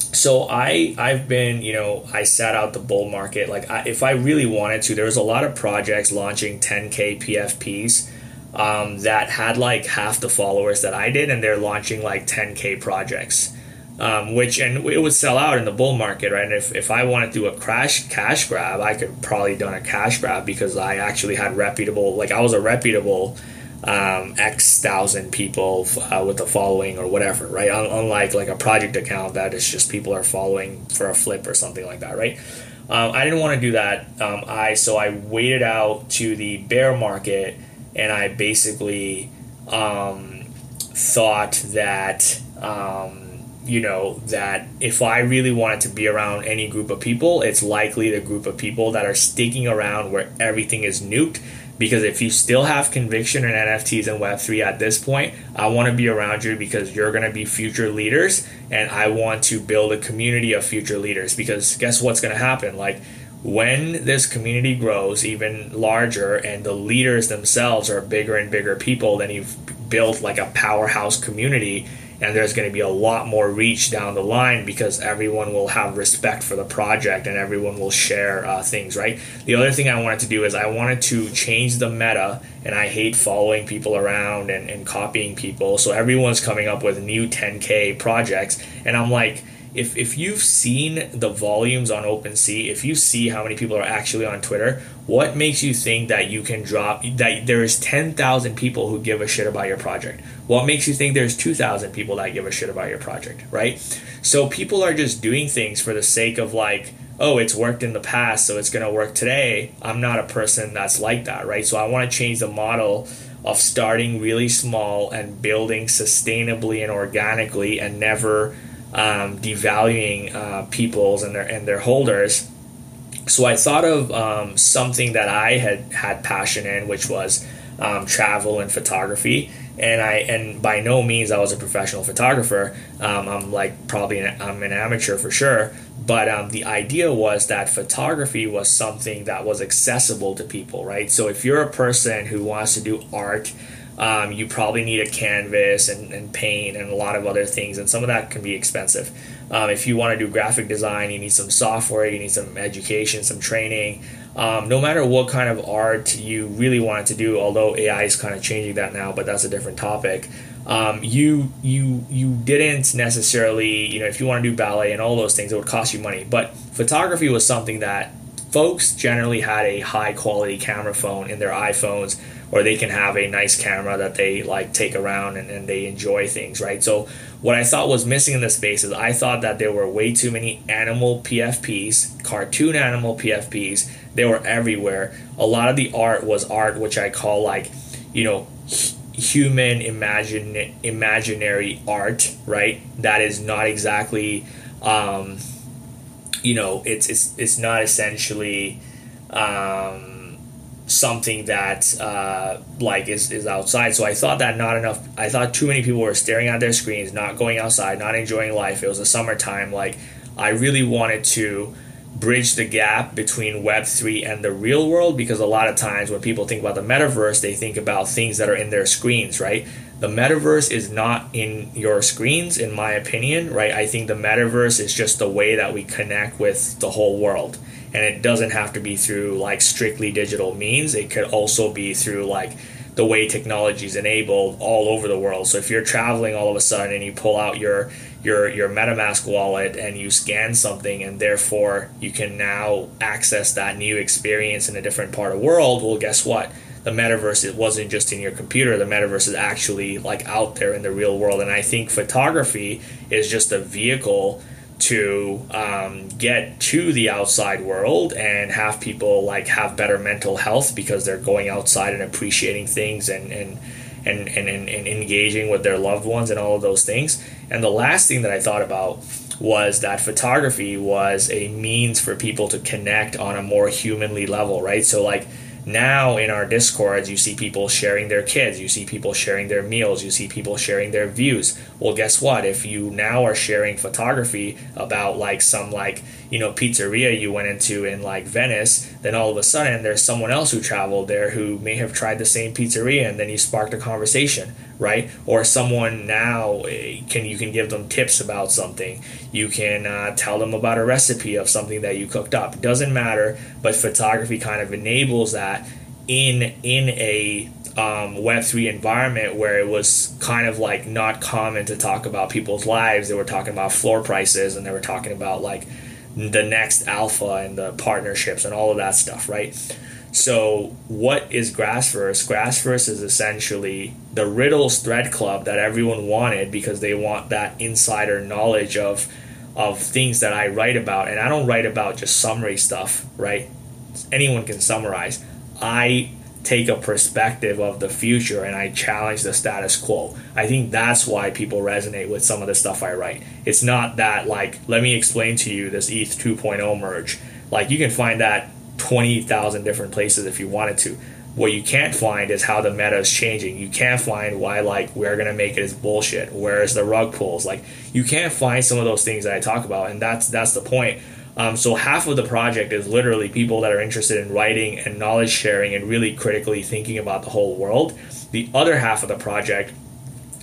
So I I've been you know I sat out the bull market. Like I, if I really wanted to there was a lot of projects launching 10k PFPs um, that had like half the followers that I did and they're launching like 10k projects. Um, which and it would sell out in the bull market right? And if, if I wanted to do a crash cash grab I could probably done a cash grab because I actually had reputable like I was a reputable um, X thousand people uh, with a following or whatever, right? Unlike like a project account that is just people are following for a flip or something like that, right? Um, I didn't want to do that. Um, I so I waited out to the bear market, and I basically um, thought that um, you know that if I really wanted to be around any group of people, it's likely the group of people that are sticking around where everything is nuked because if you still have conviction in NFTs and Web3 at this point, I want to be around you because you're going to be future leaders and I want to build a community of future leaders because guess what's going to happen? Like when this community grows even larger and the leaders themselves are bigger and bigger people, then you've built like a powerhouse community and there's going to be a lot more reach down the line because everyone will have respect for the project and everyone will share uh, things right? The other thing i wanted to do is i wanted to change the meta and i hate following people around and, and copying people. So everyone's coming up with new 10k projects and i'm like if if you've seen the volumes on OpenSea, if you see how many people are actually on Twitter, what makes you think that you can drop that there is 10,000 people who give a shit about your project? What makes you think there's 2,000 people that give a shit about your project, right? So people are just doing things for the sake of like oh, it's worked in the past, so it's going to work today. I'm not a person that's like that, right? So I want to change the model of starting really small and building sustainably and organically and never um, devaluing uh, people's and their and their holders. So I thought of um, something that I had had passion in, which was um, travel and photography. And I and by no means I was a professional photographer. Um, I'm like probably an, I'm an amateur for sure. But um, the idea was that photography was something that was accessible to people, right? So if you're a person who wants to do art um, you probably need a canvas and, and, paint and a lot of other things, and some of that can be expensive. Um, if you want to do graphic design, you need some software, you need some education, some training. Um, no matter what kind of art you really wanted to do, although AI is kind of changing that now, but that's a different topic. Um, you you you didn't necessarily you know if you want to do ballet and all those things, it would cost you money. But photography was something that folks generally had a high quality camera phone in their iPhones or they can have a nice camera that they like take around and, and they enjoy things, right? So what I thought was missing in the space is I thought that there were way too many animal PFPs, cartoon animal PFPs. They were everywhere. A lot of the art was art which I call like, you know, human imagine imaginary art, right? That is not exactly um, you know, it's it's it's not essentially um, something that uh, like is, is outside. So I thought that not enough. I thought too many people were staring at their screens, not going outside, not enjoying life. It was a summertime. Like I really wanted to bridge the gap between Web three and the real world because a lot of times when people think about the metaverse, they think about things that are in their screens, right? The metaverse is not in your screens, in my opinion, right? I think the metaverse is just the way that we connect with the whole world and it doesn't have to be through like strictly digital means. It could also be through like the way technology is enabled all over the world. So if you're traveling all of a sudden and you pull out your your your metamask wallet and you scan something and therefore you can now access that new experience in a different part of the world well guess what? The metaverse it wasn't just in your computer. The metaverse is actually like out there in the real world. And i think photography is just a vehicle to um, get to the outside world and have people like have better mental health because they're going outside and appreciating things and and and, and, and, and engaging with their loved ones and all of those things. And the last thing that I thought about was that photography was a means for people to connect on a more humanly level, right? So like now in our discords you see people sharing their kids you see people sharing their meals you see people sharing their views. Well guess what? If you now are sharing photography about like some like you know pizzeria you went into in like venice then all of a sudden there's someone else who traveled there who may have tried the same pizzeria and then you sparked a conversation right? Or someone now eh, can you can give them tips about something. You can uh, tell them about a recipe of something that you cooked up. It doesn't matter but photography kind of enables that in in a um, web3 environment where it was kind of like not common to talk about people's lives. They were talking about floor prices and they were talking about like the next alpha and the partnerships and all of that stuff right? So, what is Grassverse? Grassverse is essentially the Riddles Thread Club that everyone wanted because they want that insider knowledge of of things that I write about, and I don't write about just summary stuff, right? Anyone can summarize. I take a perspective of the future and I challenge the status quo. I think that's why people resonate with some of the stuff I write. It's not that like let me explain to you this ETH 2.0 merge. Like you can find that 20,000 different places if you wanted to. What you can't find is how the meta is changing. You can't find why, like, we're going to make it as bullshit. Where's the rug pulls? Like, you can't find some of those things that I talk about, and that's that's the point. Um, so half of the project is literally people that are interested in writing and knowledge sharing and really critically thinking about the whole world. The other half of the project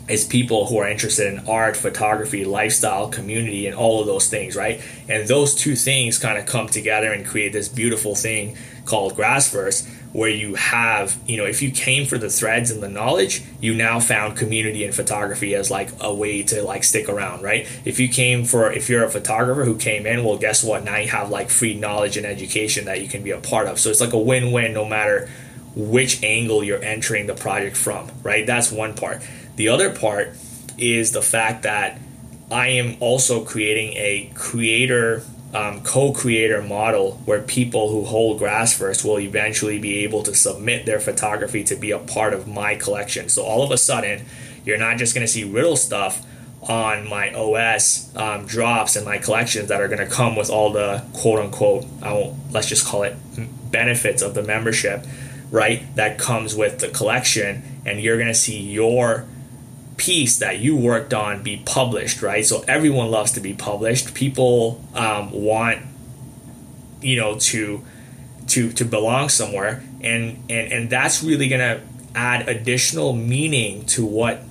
is people who are interested in art, photography, lifestyle, community, and all of those things, right? And those two things kind of come together and create this beautiful thing called Grassverse, where you have, you know, if you came for the threads and the knowledge, you now found community and photography as like a way to like stick around, right? If you came for, if you're a photographer who came in, well, guess what? Now you have like free knowledge and education that you can be a part of. So it's like a win win no matter which angle you're entering the project from, right? That's one part. The other part is the fact that I am also creating a creator um, co-creator model where people who hold Grassverse will eventually be able to submit their photography to be a part of my collection. So all of a sudden, you're not just going to see riddle stuff on my OS um, drops and my collections that are going to come with all the quote unquote, I won't, let's just call it benefits of the membership, right? That comes with the collection, and you're going to see your piece that you worked on be published, right? So everyone loves to be published. People um, want, you know, to to to belong somewhere, and and and that's really gonna add additional meaning to what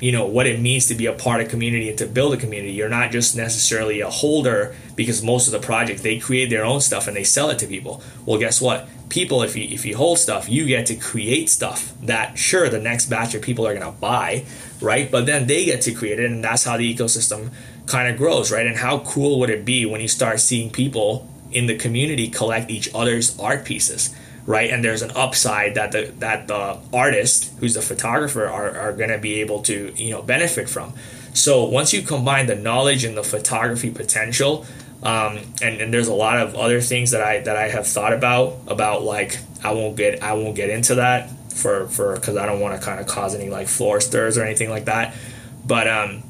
you know what it means to be a part of community and to build a community you're not just necessarily a holder because most of the project they create their own stuff and they sell it to people well guess what people if you if you hold stuff you get to create stuff that sure the next batch of people are going to buy right? But then they get to create it and that's how the ecosystem kind of grows right? And how cool would it be when you start seeing people in the community collect each other's art pieces right? And there's an upside that the that the artist who's the photographer are, are going to be able to you know benefit from. So once you combine the knowledge and the photography potential um, and, and there's a lot of other things that I that I have thought about about like I won't get I won't get into that for for because I don't want to kind of cause any like floor stirs or anything like that. But um,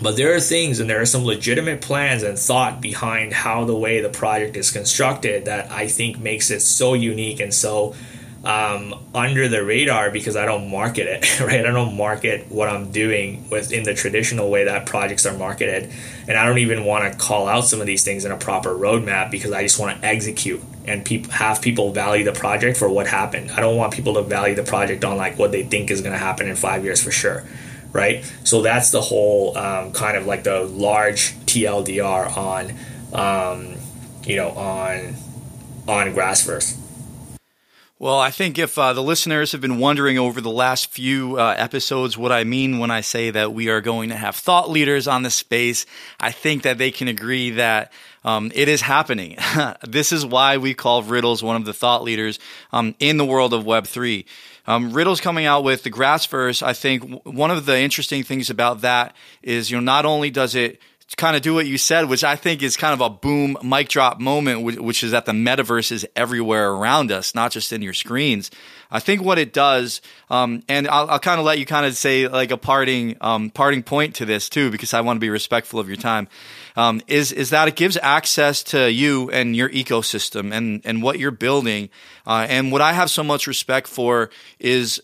but there are things and there are some legitimate plans and thought behind how the way the project is constructed that I think makes it so unique and so um, under the radar because I don't market it, (laughs) right? I don't market what I'm doing within the traditional way that projects are marketed, and I don't even want to call out some of these things in a proper roadmap because I just want to execute and pe- have people value the project for what happened. I don't want people to value the project on like what they think is going to happen in five years for sure, right? So that's the whole um, kind of like the large TLDR on, um, you know, on on Grassverse. Well, I think if uh, the listeners have been wondering over the last few uh, episodes what I mean when I say that we are going to have thought leaders on the space, I think that they can agree that um, it is happening. (laughs) this is why we call Riddles one of the thought leaders um, in the world of Web3. Um, Riddle's coming out with the Grassverse. I think one of the interesting things about that is, you know, not only does it kind of do what you said, which I think is kind of a boom mic drop moment, which is that the metaverse is everywhere around us, not just in your screens. I think what it does, um, and I'll, I'll kind of let you kind of say like a parting um, parting point to this too, because I want to be respectful of your time. Um, is is that it gives access to you and your ecosystem and and what you're building. Uh, and what I have so much respect for is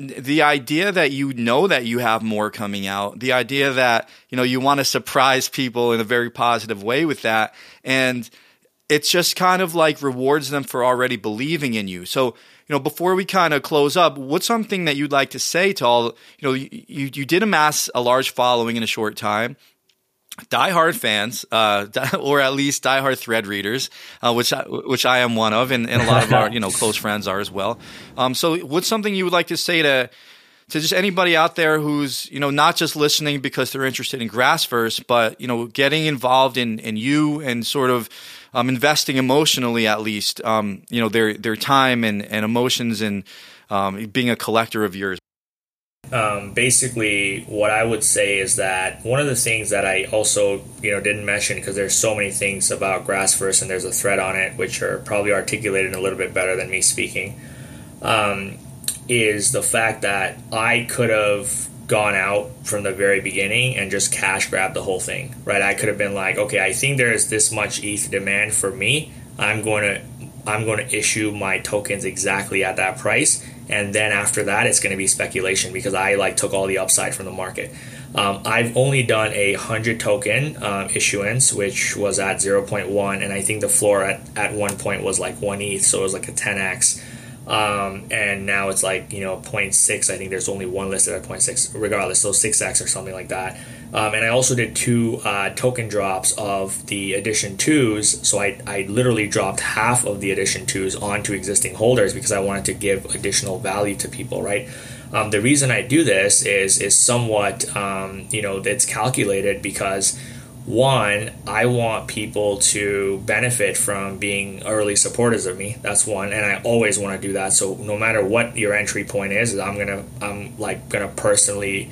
the idea that you know that you have more coming out, the idea that, you know, you want to surprise people in a very positive way with that. And it's just kind of like rewards them for already believing in you. So, you know, before we kind of close up, what's something that you'd like to say to all, you know, you, you did amass a large following in a short time diehard fans, uh, (laughs) or at least diehard thread readers, uh, which I, which I am one of, and, and a lot of our you know (laughs) close friends are as well. Um, so, what's something you would like to say to to just anybody out there who's you know not just listening because they're interested in Grassverse, but you know getting involved in in you and sort of um, investing emotionally at least, um, you know their their time and and emotions and um, being a collector of yours. Um, basically, what I would say is that one of the things that I also, you know, didn't mention because there's so many things about Grassverse and there's a thread on it which are probably articulated a little bit better than me speaking, um, is the fact that I could have gone out from the very beginning and just cash grabbed the whole thing, right? I could have been like, okay, I think there is this much ETH demand for me. I'm going to I'm going to issue my tokens exactly at that price and then after that it's going to be speculation because I like took all the upside from the market. Um, I've only done a hundred token um, issuance, which was at 0.1, and I think the floor at, at one point was like one ETH, so it was like a 10x. Um, and now it's like you know 0.6. I think there's only one listed at 0.6, regardless, so 6x or something like that. Um, and I also did two uh, token drops of the edition twos. So I, I literally dropped half of the edition twos onto existing holders because I wanted to give additional value to people, right? Um, the reason I do this is is somewhat, um, you know, it's calculated because one, I want people to benefit from being early supporters of me. That's one, and I always want to do that. So no matter what your entry point is, I'm gonna, I'm like gonna personally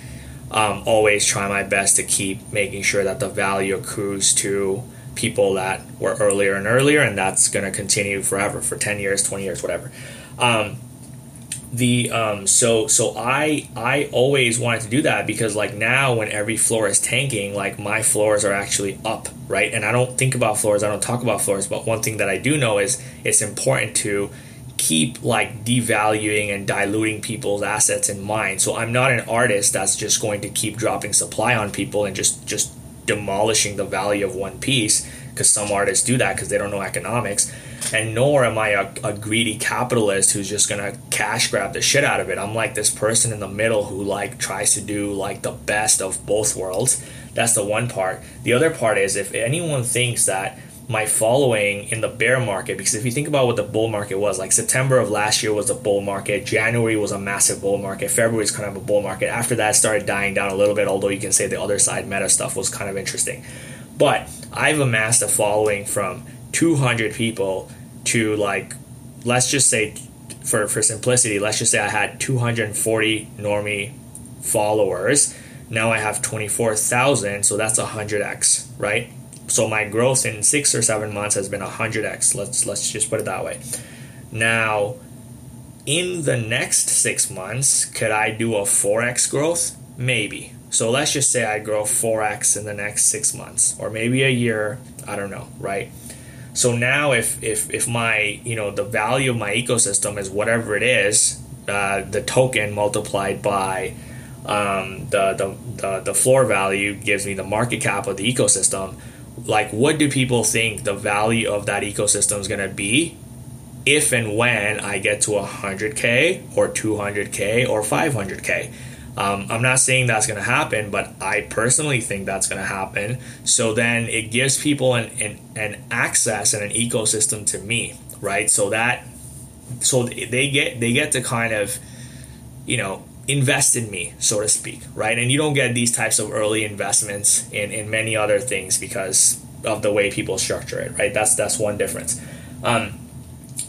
um, always try my best to keep making sure that the value accrues to people that were earlier and earlier, and that's going to continue forever for 10 years, 20 years, whatever. Um, the um, so so I I always wanted to do that because like now when every floor is tanking, like my floors are actually up, right? And I don't think about floors, I don't talk about floors, but one thing that I do know is it's important to keep like devaluing and diluting people's assets in mind. So I'm not an artist that's just going to keep dropping supply on people and just just demolishing the value of one piece because some artists do that because they don't know economics. And nor am I a, a greedy capitalist who's just gonna cash grab the shit out of it. I'm like this person in the middle who like tries to do like the best of both worlds. That's the one part. The other part is if anyone thinks that my following in the bear market because if you think about what the bull market was like september of last year was a bull market january was a massive bull market february is kind of a bull market. After that started dying down a little bit although you can say the Otherside meta stuff was kind of interesting. But i've amassed a following from 200 people to like let's just say for, for simplicity let's just say i had 240 normie followers. Now i have 24000 so that's 100x right so my growth in six or seven months has been 100x let's let's just put it that way. Now in the next six months could i do a 4x growth? Maybe. So let's just say i grow 4x in the next six months or maybe a year. I don't know right? So now if if if my you know the value of my ecosystem is whatever it is uh, the token multiplied by um, the, the, the the floor value gives me the market cap of the ecosystem like what do people think the value of that ecosystem is going to be if and when I get to 100k or 200k or 500k. Um, I'm not saying that's going to happen, but I personally think that's going to happen. So then it gives people an, an, an access and an ecosystem to me, right? So that so they get they get to kind of you know invest in me, so to speak, right? And you don't get these types of early investments in, in many other things because of the way people structure it, right? That's that's one difference. Um,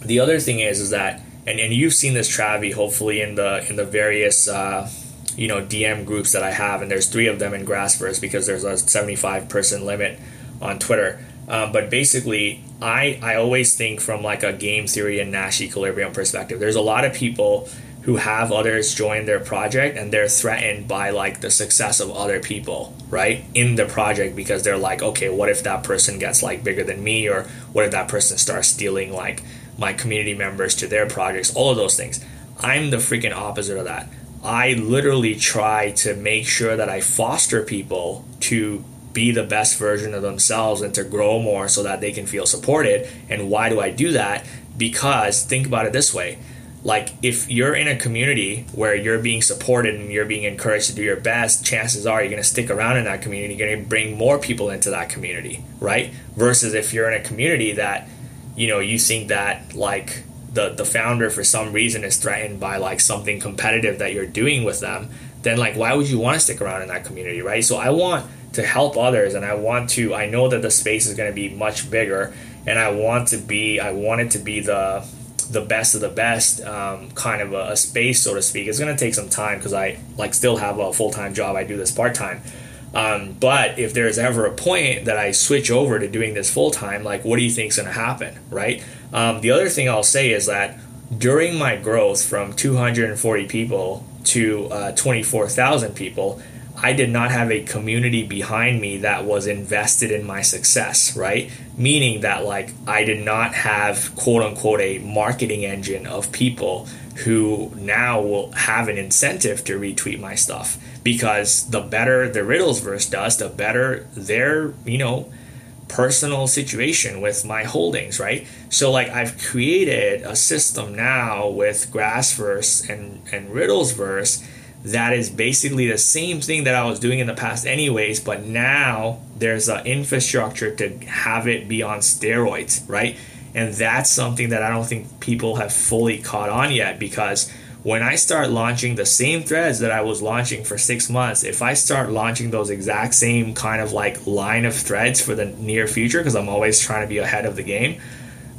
the other thing is is that and, and you've seen this Travie hopefully in the in the various uh, you know DM groups that I have, and there's three of them in Grassverse because there's a 75 person limit on Twitter. Um, but basically, I I always think from like a game theory and Nash equilibrium perspective. There's a lot of people who have others join their project and they're threatened by like the success of other people right in the project because they're like okay what if that person gets like bigger than me? or what if that person starts stealing like my community members to their projects? All of those things. I'm the freaking opposite of that. I literally try to make sure that i foster people to be the best version of themselves and to grow more so that they can feel supported. And why do i do that? Because think about it this way like if you're in a community where you're being supported and you're being encouraged to do your best chances are you're going to stick around in that community you're going to bring more people into that community right? Versus if you're in a community that you know you think that like the the founder for some reason is threatened by like something competitive that you're doing with them then like why would you want to stick around in that community right? So i want to help others and i want to i know that the space is going to be much bigger and i want to be i want it to be the the best of the best um, kind of a, a, space, so to speak. It's going to take some time because I like still have a full time job. I do this part time. Um, but if there's ever a point that I switch over to doing this full time, like what do you think is going to happen, right? Um, the other thing I'll say is that during my growth from 240 people to uh, 24,000 people, I did not have a community behind me that was invested in my success, right? Meaning that, like, I did not have quote unquote a marketing engine of people who now will have an incentive to retweet my stuff because the better the Riddlesverse does, the better their, you know, personal situation with my holdings, right? So like I've created a system now with Grassverse and and Riddlesverse that is basically the same thing that I was doing in the past, anyways. But now there's an infrastructure to have it be on steroids, right? And that's something that I don't think people have fully caught on yet because when I start launching the same threads that I was launching for six months, if I start launching those exact same kind of like line of threads for the near future, because I'm always trying to be ahead of the game,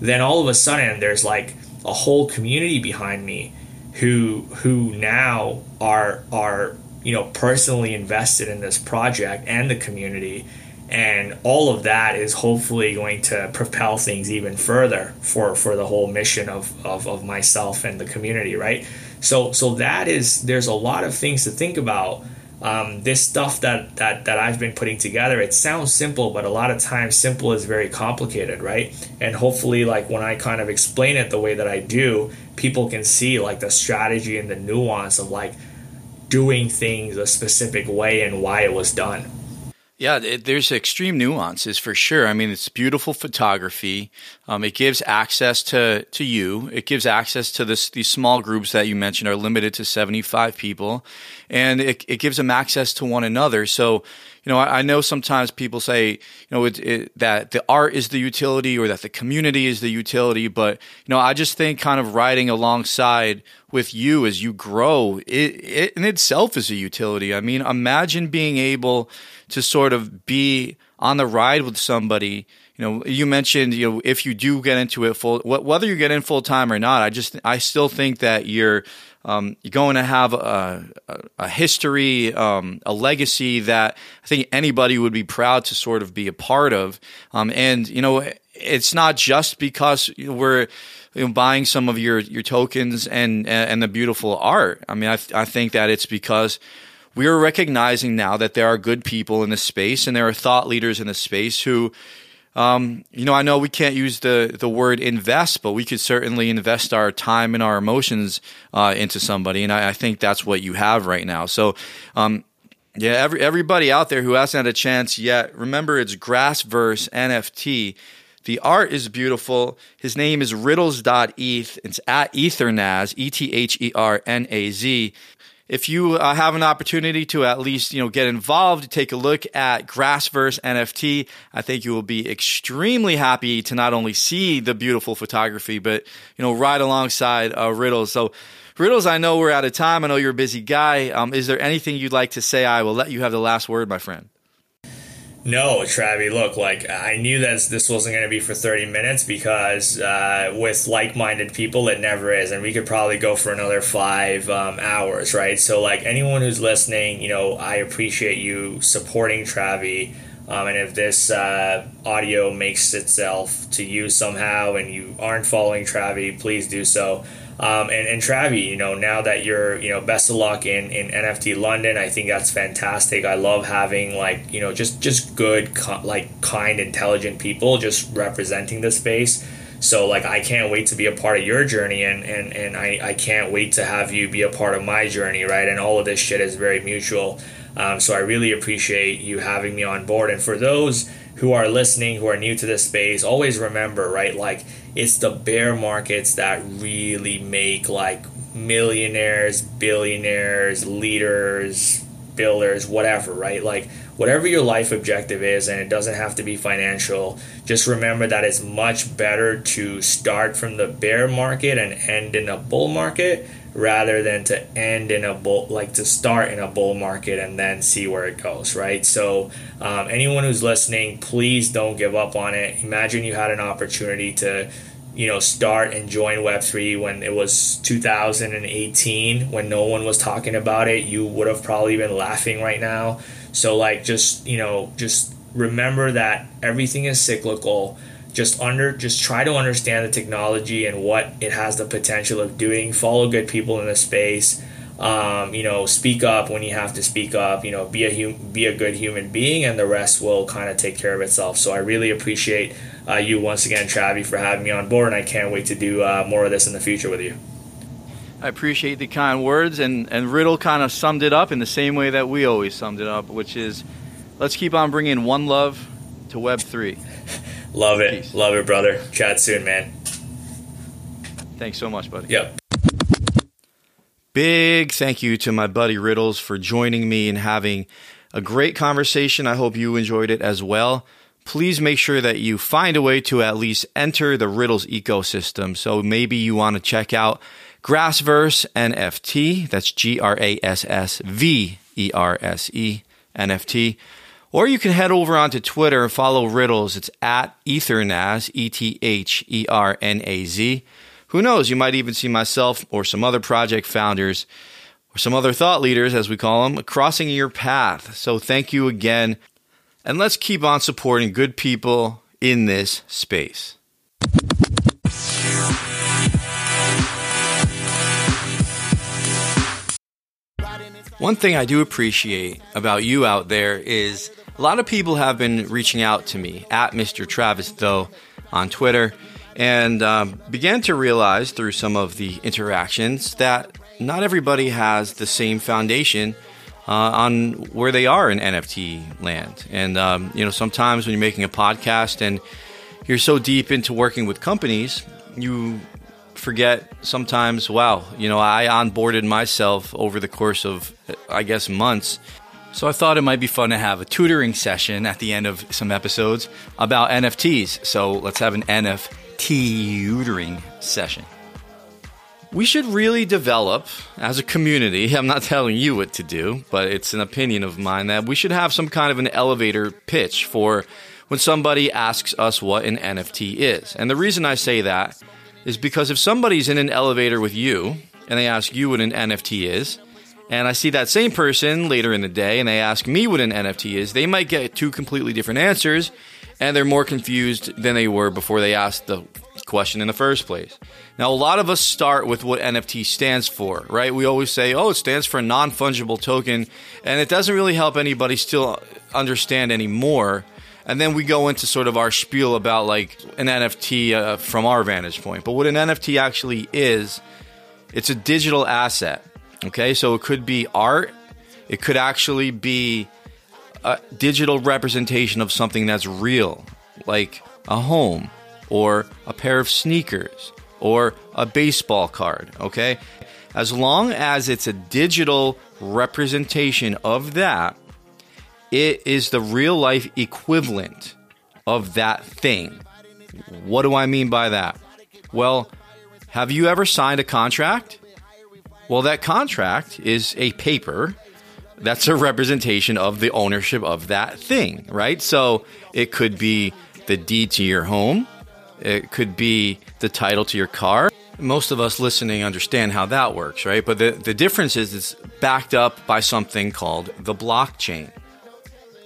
then all of a sudden there's like a whole community behind me who who now are are you know personally invested in this project and the community. And all of that is hopefully going to propel things even further for for the whole mission of, of of myself and the community right? So so that is there's a lot of things to think about. Um, this stuff that, that that I've been putting together, it sounds simple, but a lot of times simple is very complicated, right? And hopefully, like when I kind of explain it the way that I do, people can see like the strategy and the nuance of like doing things a specific way and why it was done. Yeah, there's extreme nuances for sure. I mean, it's beautiful photography. Um, it gives access to to you. It gives access to this these small groups that you mentioned are limited to 75 people, and it it gives them access to one another. So, you know, I, I know sometimes people say, you know, it, it, that the art is the utility or that the community is the utility, but you know, I just think kind of riding alongside with you as you grow, it, it in itself is a utility. I mean, imagine being able to sort of be on the ride with somebody. You know, you mentioned you know if you do get into it full, whether you get in full time or not. I just I still think that you're um, you're going to have a, a, history, um, a legacy that I think anybody would be proud to sort of be a part of. Um, and you know, it's not just because we're you know, buying some of your your tokens and and the beautiful art. I mean, I I think that it's because we are recognizing now that there are good people in this space and there are thought leaders in this space who um, you know, I know we can't use the the word invest, but we could certainly invest our time and our emotions uh, into somebody, and I, I, think that's what you have right now. So, um, yeah, every everybody out there who hasn't had a chance yet, remember it's Grassverse NFT. The art is beautiful. His name is riddles.eth. It's at Ethernaz, E T H E R N A Z if you uh, have an opportunity to at least you know get involved, take a look at Grassverse NFT, I think you will be extremely happy to not only see the beautiful photography, but you know ride alongside uh, Riddles. So. Riddles, I know we're out of time. I know you're a busy guy. Um, is there anything you'd like to say? I will let you have the last word, my friend. No, Travie, look, like I knew that this wasn't going to be for 30 minutes because uh, with like minded people, it never is. And we could probably go for another five um, hours, right? So, like anyone who's listening, you know, I appreciate you supporting Travie. Um, and if this uh, audio makes itself to you somehow and you aren't following Travie, please do so. Um, and, and Travie, you know, now that you're, you know, best of luck in, in NFT London, I think that's fantastic. I love having like, you know, just, just good, like kind, intelligent people just representing the space. So like, I can't wait to be a part of your journey and, and, and I, I can't wait to have you be a part of my journey. Right. And all of this shit is very mutual. Um, so I really appreciate you having me on board. And for those who are listening, who are new to this space, always remember, right? Like, it's the bear markets that really make like millionaires, billionaires, leaders, builders, whatever, right? Like whatever your life objective is, and it doesn't have to be financial, just remember that it's much better to start from the bear market and end in a bull market rather than to end in a bull like to start in a bull market and then see where it goes right? So um, anyone who's listening please don't give up on it. Imagine you had an opportunity to you know start and join web3 when it was 2018 when no one was talking about it. You would have probably been laughing right now. So like just you know just remember that everything is cyclical just under just try to understand the technology and what it has the potential of doing. Follow good people in the space. Um, you know speak up when you have to speak up you know be a hum- be a good human being and the rest will kind of take care of itself. So i really appreciate uh, you once again travie for having me on board and i can't wait to do uh, more of this in the future with you. I appreciate the kind words, and, and Riddle kind of summed it up in the same way that we always summed it up, which is let's keep on bringing one love to Web3. (laughs) Love it. Peace. Love it, brother. Chat soon, man. Thanks so much, buddy. Yep. Big thank you to my buddy Riddles for joining me and having a great conversation. I hope you enjoyed it as well. Please make sure that you find a way to at least enter the Riddles ecosystem. So maybe you want to check out Grassverse NFT. That's G R A S S V E R S E NFT. Or you can head over onto Twitter and follow Riddles. It's at Ethernaz, E T H E R N A Z. Who knows? You might even see myself or some other project founders or some other thought leaders, as we call them, crossing your path. So thank you again. And let's keep on supporting good people in this space. One thing I do appreciate about you out there is a lot of people have been reaching out to me at Mr. Travis Tho on Twitter and um, began to realize through some of the interactions that not everybody has the same foundation uh, on where they are in NFT land. And, um, you know, sometimes when you're making a podcast and you're so deep into working with companies, you forget sometimes, wow, you know, I onboarded myself over the course of, I guess, months. So I thought it might be fun to have a tutoring session at the end of some episodes about NFTs. So let's have an NFT tutoring session. We should really develop as a community. (laughs) I'm not telling you what to do, but it's an opinion of mine that we should have some kind of an elevator pitch for when somebody asks us what an NFT is. And the reason I say that is because if somebody's in an elevator with you and they ask you what an NFT is, and I see that same person later in the day and they ask me what an NFT is, they might get two completely different answers and they're more confused than they were before they asked the question in the first place. Now, a lot of us start with what NFT stands for, right? We always say, oh, it stands for non fungible token, and it doesn't really help anybody still understand anymore. And then we go into sort of our spiel about like an NFT uh, from our vantage point. But what an NFT actually is, it's a digital asset. Okay, so it could be art, it could actually be a digital representation of something that's real, like a home or a pair of sneakers or a baseball card. Okay, as long as it's a digital representation of that, it is the real life equivalent of that thing. What do I mean by that? Well, have you ever signed a contract? Well, that contract is a paper that's a representation of the ownership of that thing, right? So it could be the deed to your home, it could be the title to your car. Most of us listening understand how that works, right? But the, the difference is it's backed up by something called the blockchain.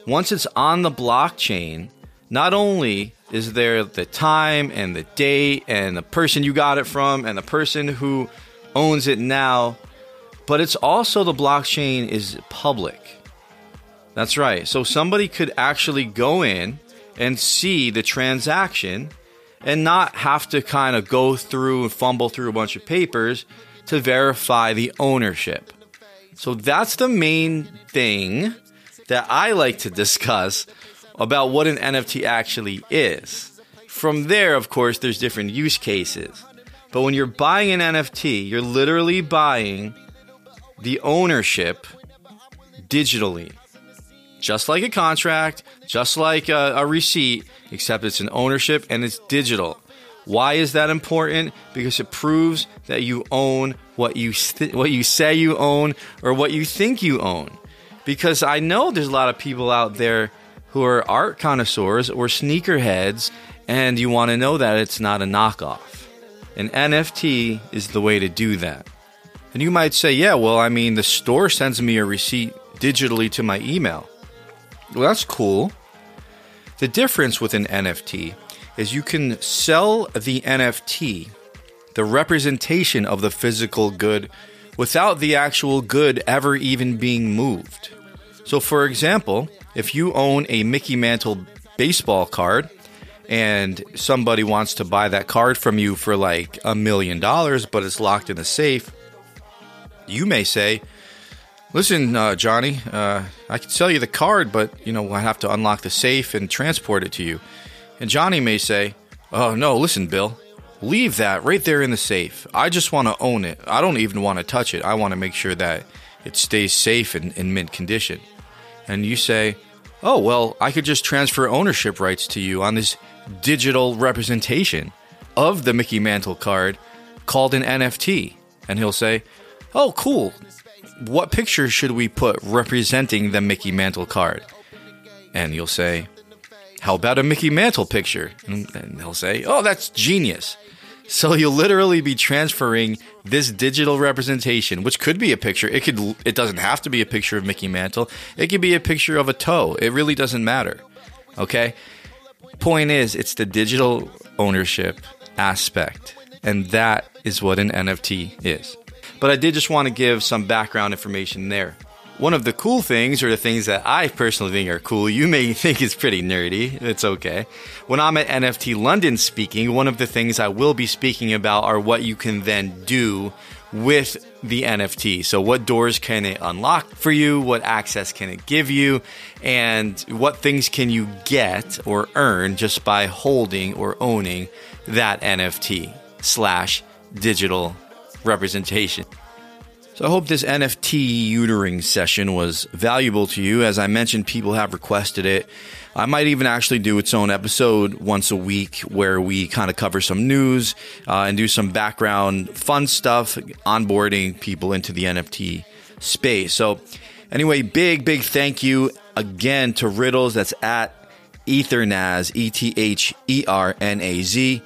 Once it's on the blockchain, not only is there the time and the date and the person you got it from and the person who owns it now, but it's also the blockchain is public. That's right. So somebody could actually go in and see the transaction and not have to kind of go through and fumble through a bunch of papers to verify the ownership. So that's the main thing that I like to discuss about what an NFT actually is. From there, of course, there's different use cases. But when you're buying an NFT, you're literally buying the ownership digitally. Just like a contract, just like a, a, receipt, except it's an ownership and it's digital. Why is that important? Because it proves that you own what you th- what you say you own or what you think you own. Because I know there's a lot of people out there who are art connoisseurs or sneakerheads, and you want to know that it's not a knockoff. An NFT is the way to do that. And you might say, yeah, well, I mean, the store sends me a receipt digitally to my email. Well, that's cool. The difference with an NFT is you can sell the NFT, the representation of the physical good, without the actual good ever even being moved. So, for example, if you own a Mickey Mantle baseball card and somebody wants to buy that card from you for like a million dollars, but it's locked in a safe, you may say, Listen, uh, Johnny, uh, I can sell you the card, but you know I have to unlock the safe and transport it to you. And Johnny may say, "Oh no, listen, Bill. leave that right there in the safe. I just want to own it. I don't even want to touch it. I want to make sure that it stays safe and in mint condition. And you say, oh, well, I could just transfer ownership rights to you on this digital representation of the Mickey Mantle card called an NFT. And he'll say, oh, cool. What picture should we put representing the Mickey Mantle card? And you'll say, how about a Mickey Mantle picture? And, they'll say, oh, that's genius. So you'll literally be transferring this digital representation, which could be a picture. It could it doesn't have to be a picture of Mickey Mantle. It could be a picture of a toe. It really doesn't matter. Okay? Point is, it's the digital ownership aspect. And that is what an NFT is. But I did just want to give some background information there. One of the cool things, or the things that I personally think are cool, you may (laughs) think is pretty nerdy. It's okay. When I'm at NFT London speaking, one of the things I will be speaking about are what you can then do with the NFT. So, what doors can it unlock for you? What access can it give you? And what things can you get or earn just by holding or owning that NFT slash digital representation? So I hope this NFT tutoring session was valuable to you. As I mentioned, people have requested it. I might even actually do its own episode once a week where we kind of cover some news uh, and do some background fun stuff, onboarding people into the NFT space. So, anyway, big, big thank you again to Riddles. That's at Ethernaz, E T H E R N A Z.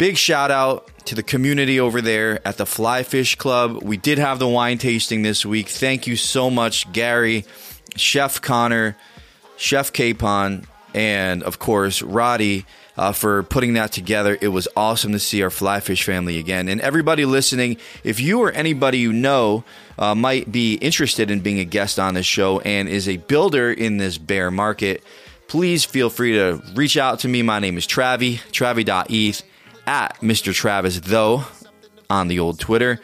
Big shout out to the community over there at the Flyfish Club. We did have the wine tasting this week. Thank you so much, Gary, Chef Connor, Chef Capon, and of course, Roddy. Uh, for putting that together. It was awesome to see our Flyfish family again. And everybody listening, if you or anybody you know uh, might be interested in being a guest on this show and is a builder in this bear market, please feel free to reach out to me. My name is Travie, travi.eth at Mr. Travis, though, on the old Twitter.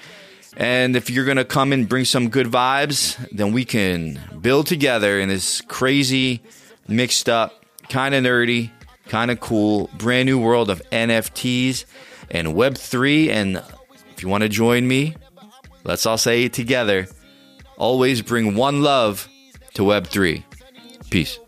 And if you're going to come and bring some good vibes, then we can build together in this crazy, mixed up, kind of nerdy, kind of cool, brand new world of NFTs and Web3. And if you want to join me, let's all say it together. Always bring one love to Web3. Peace.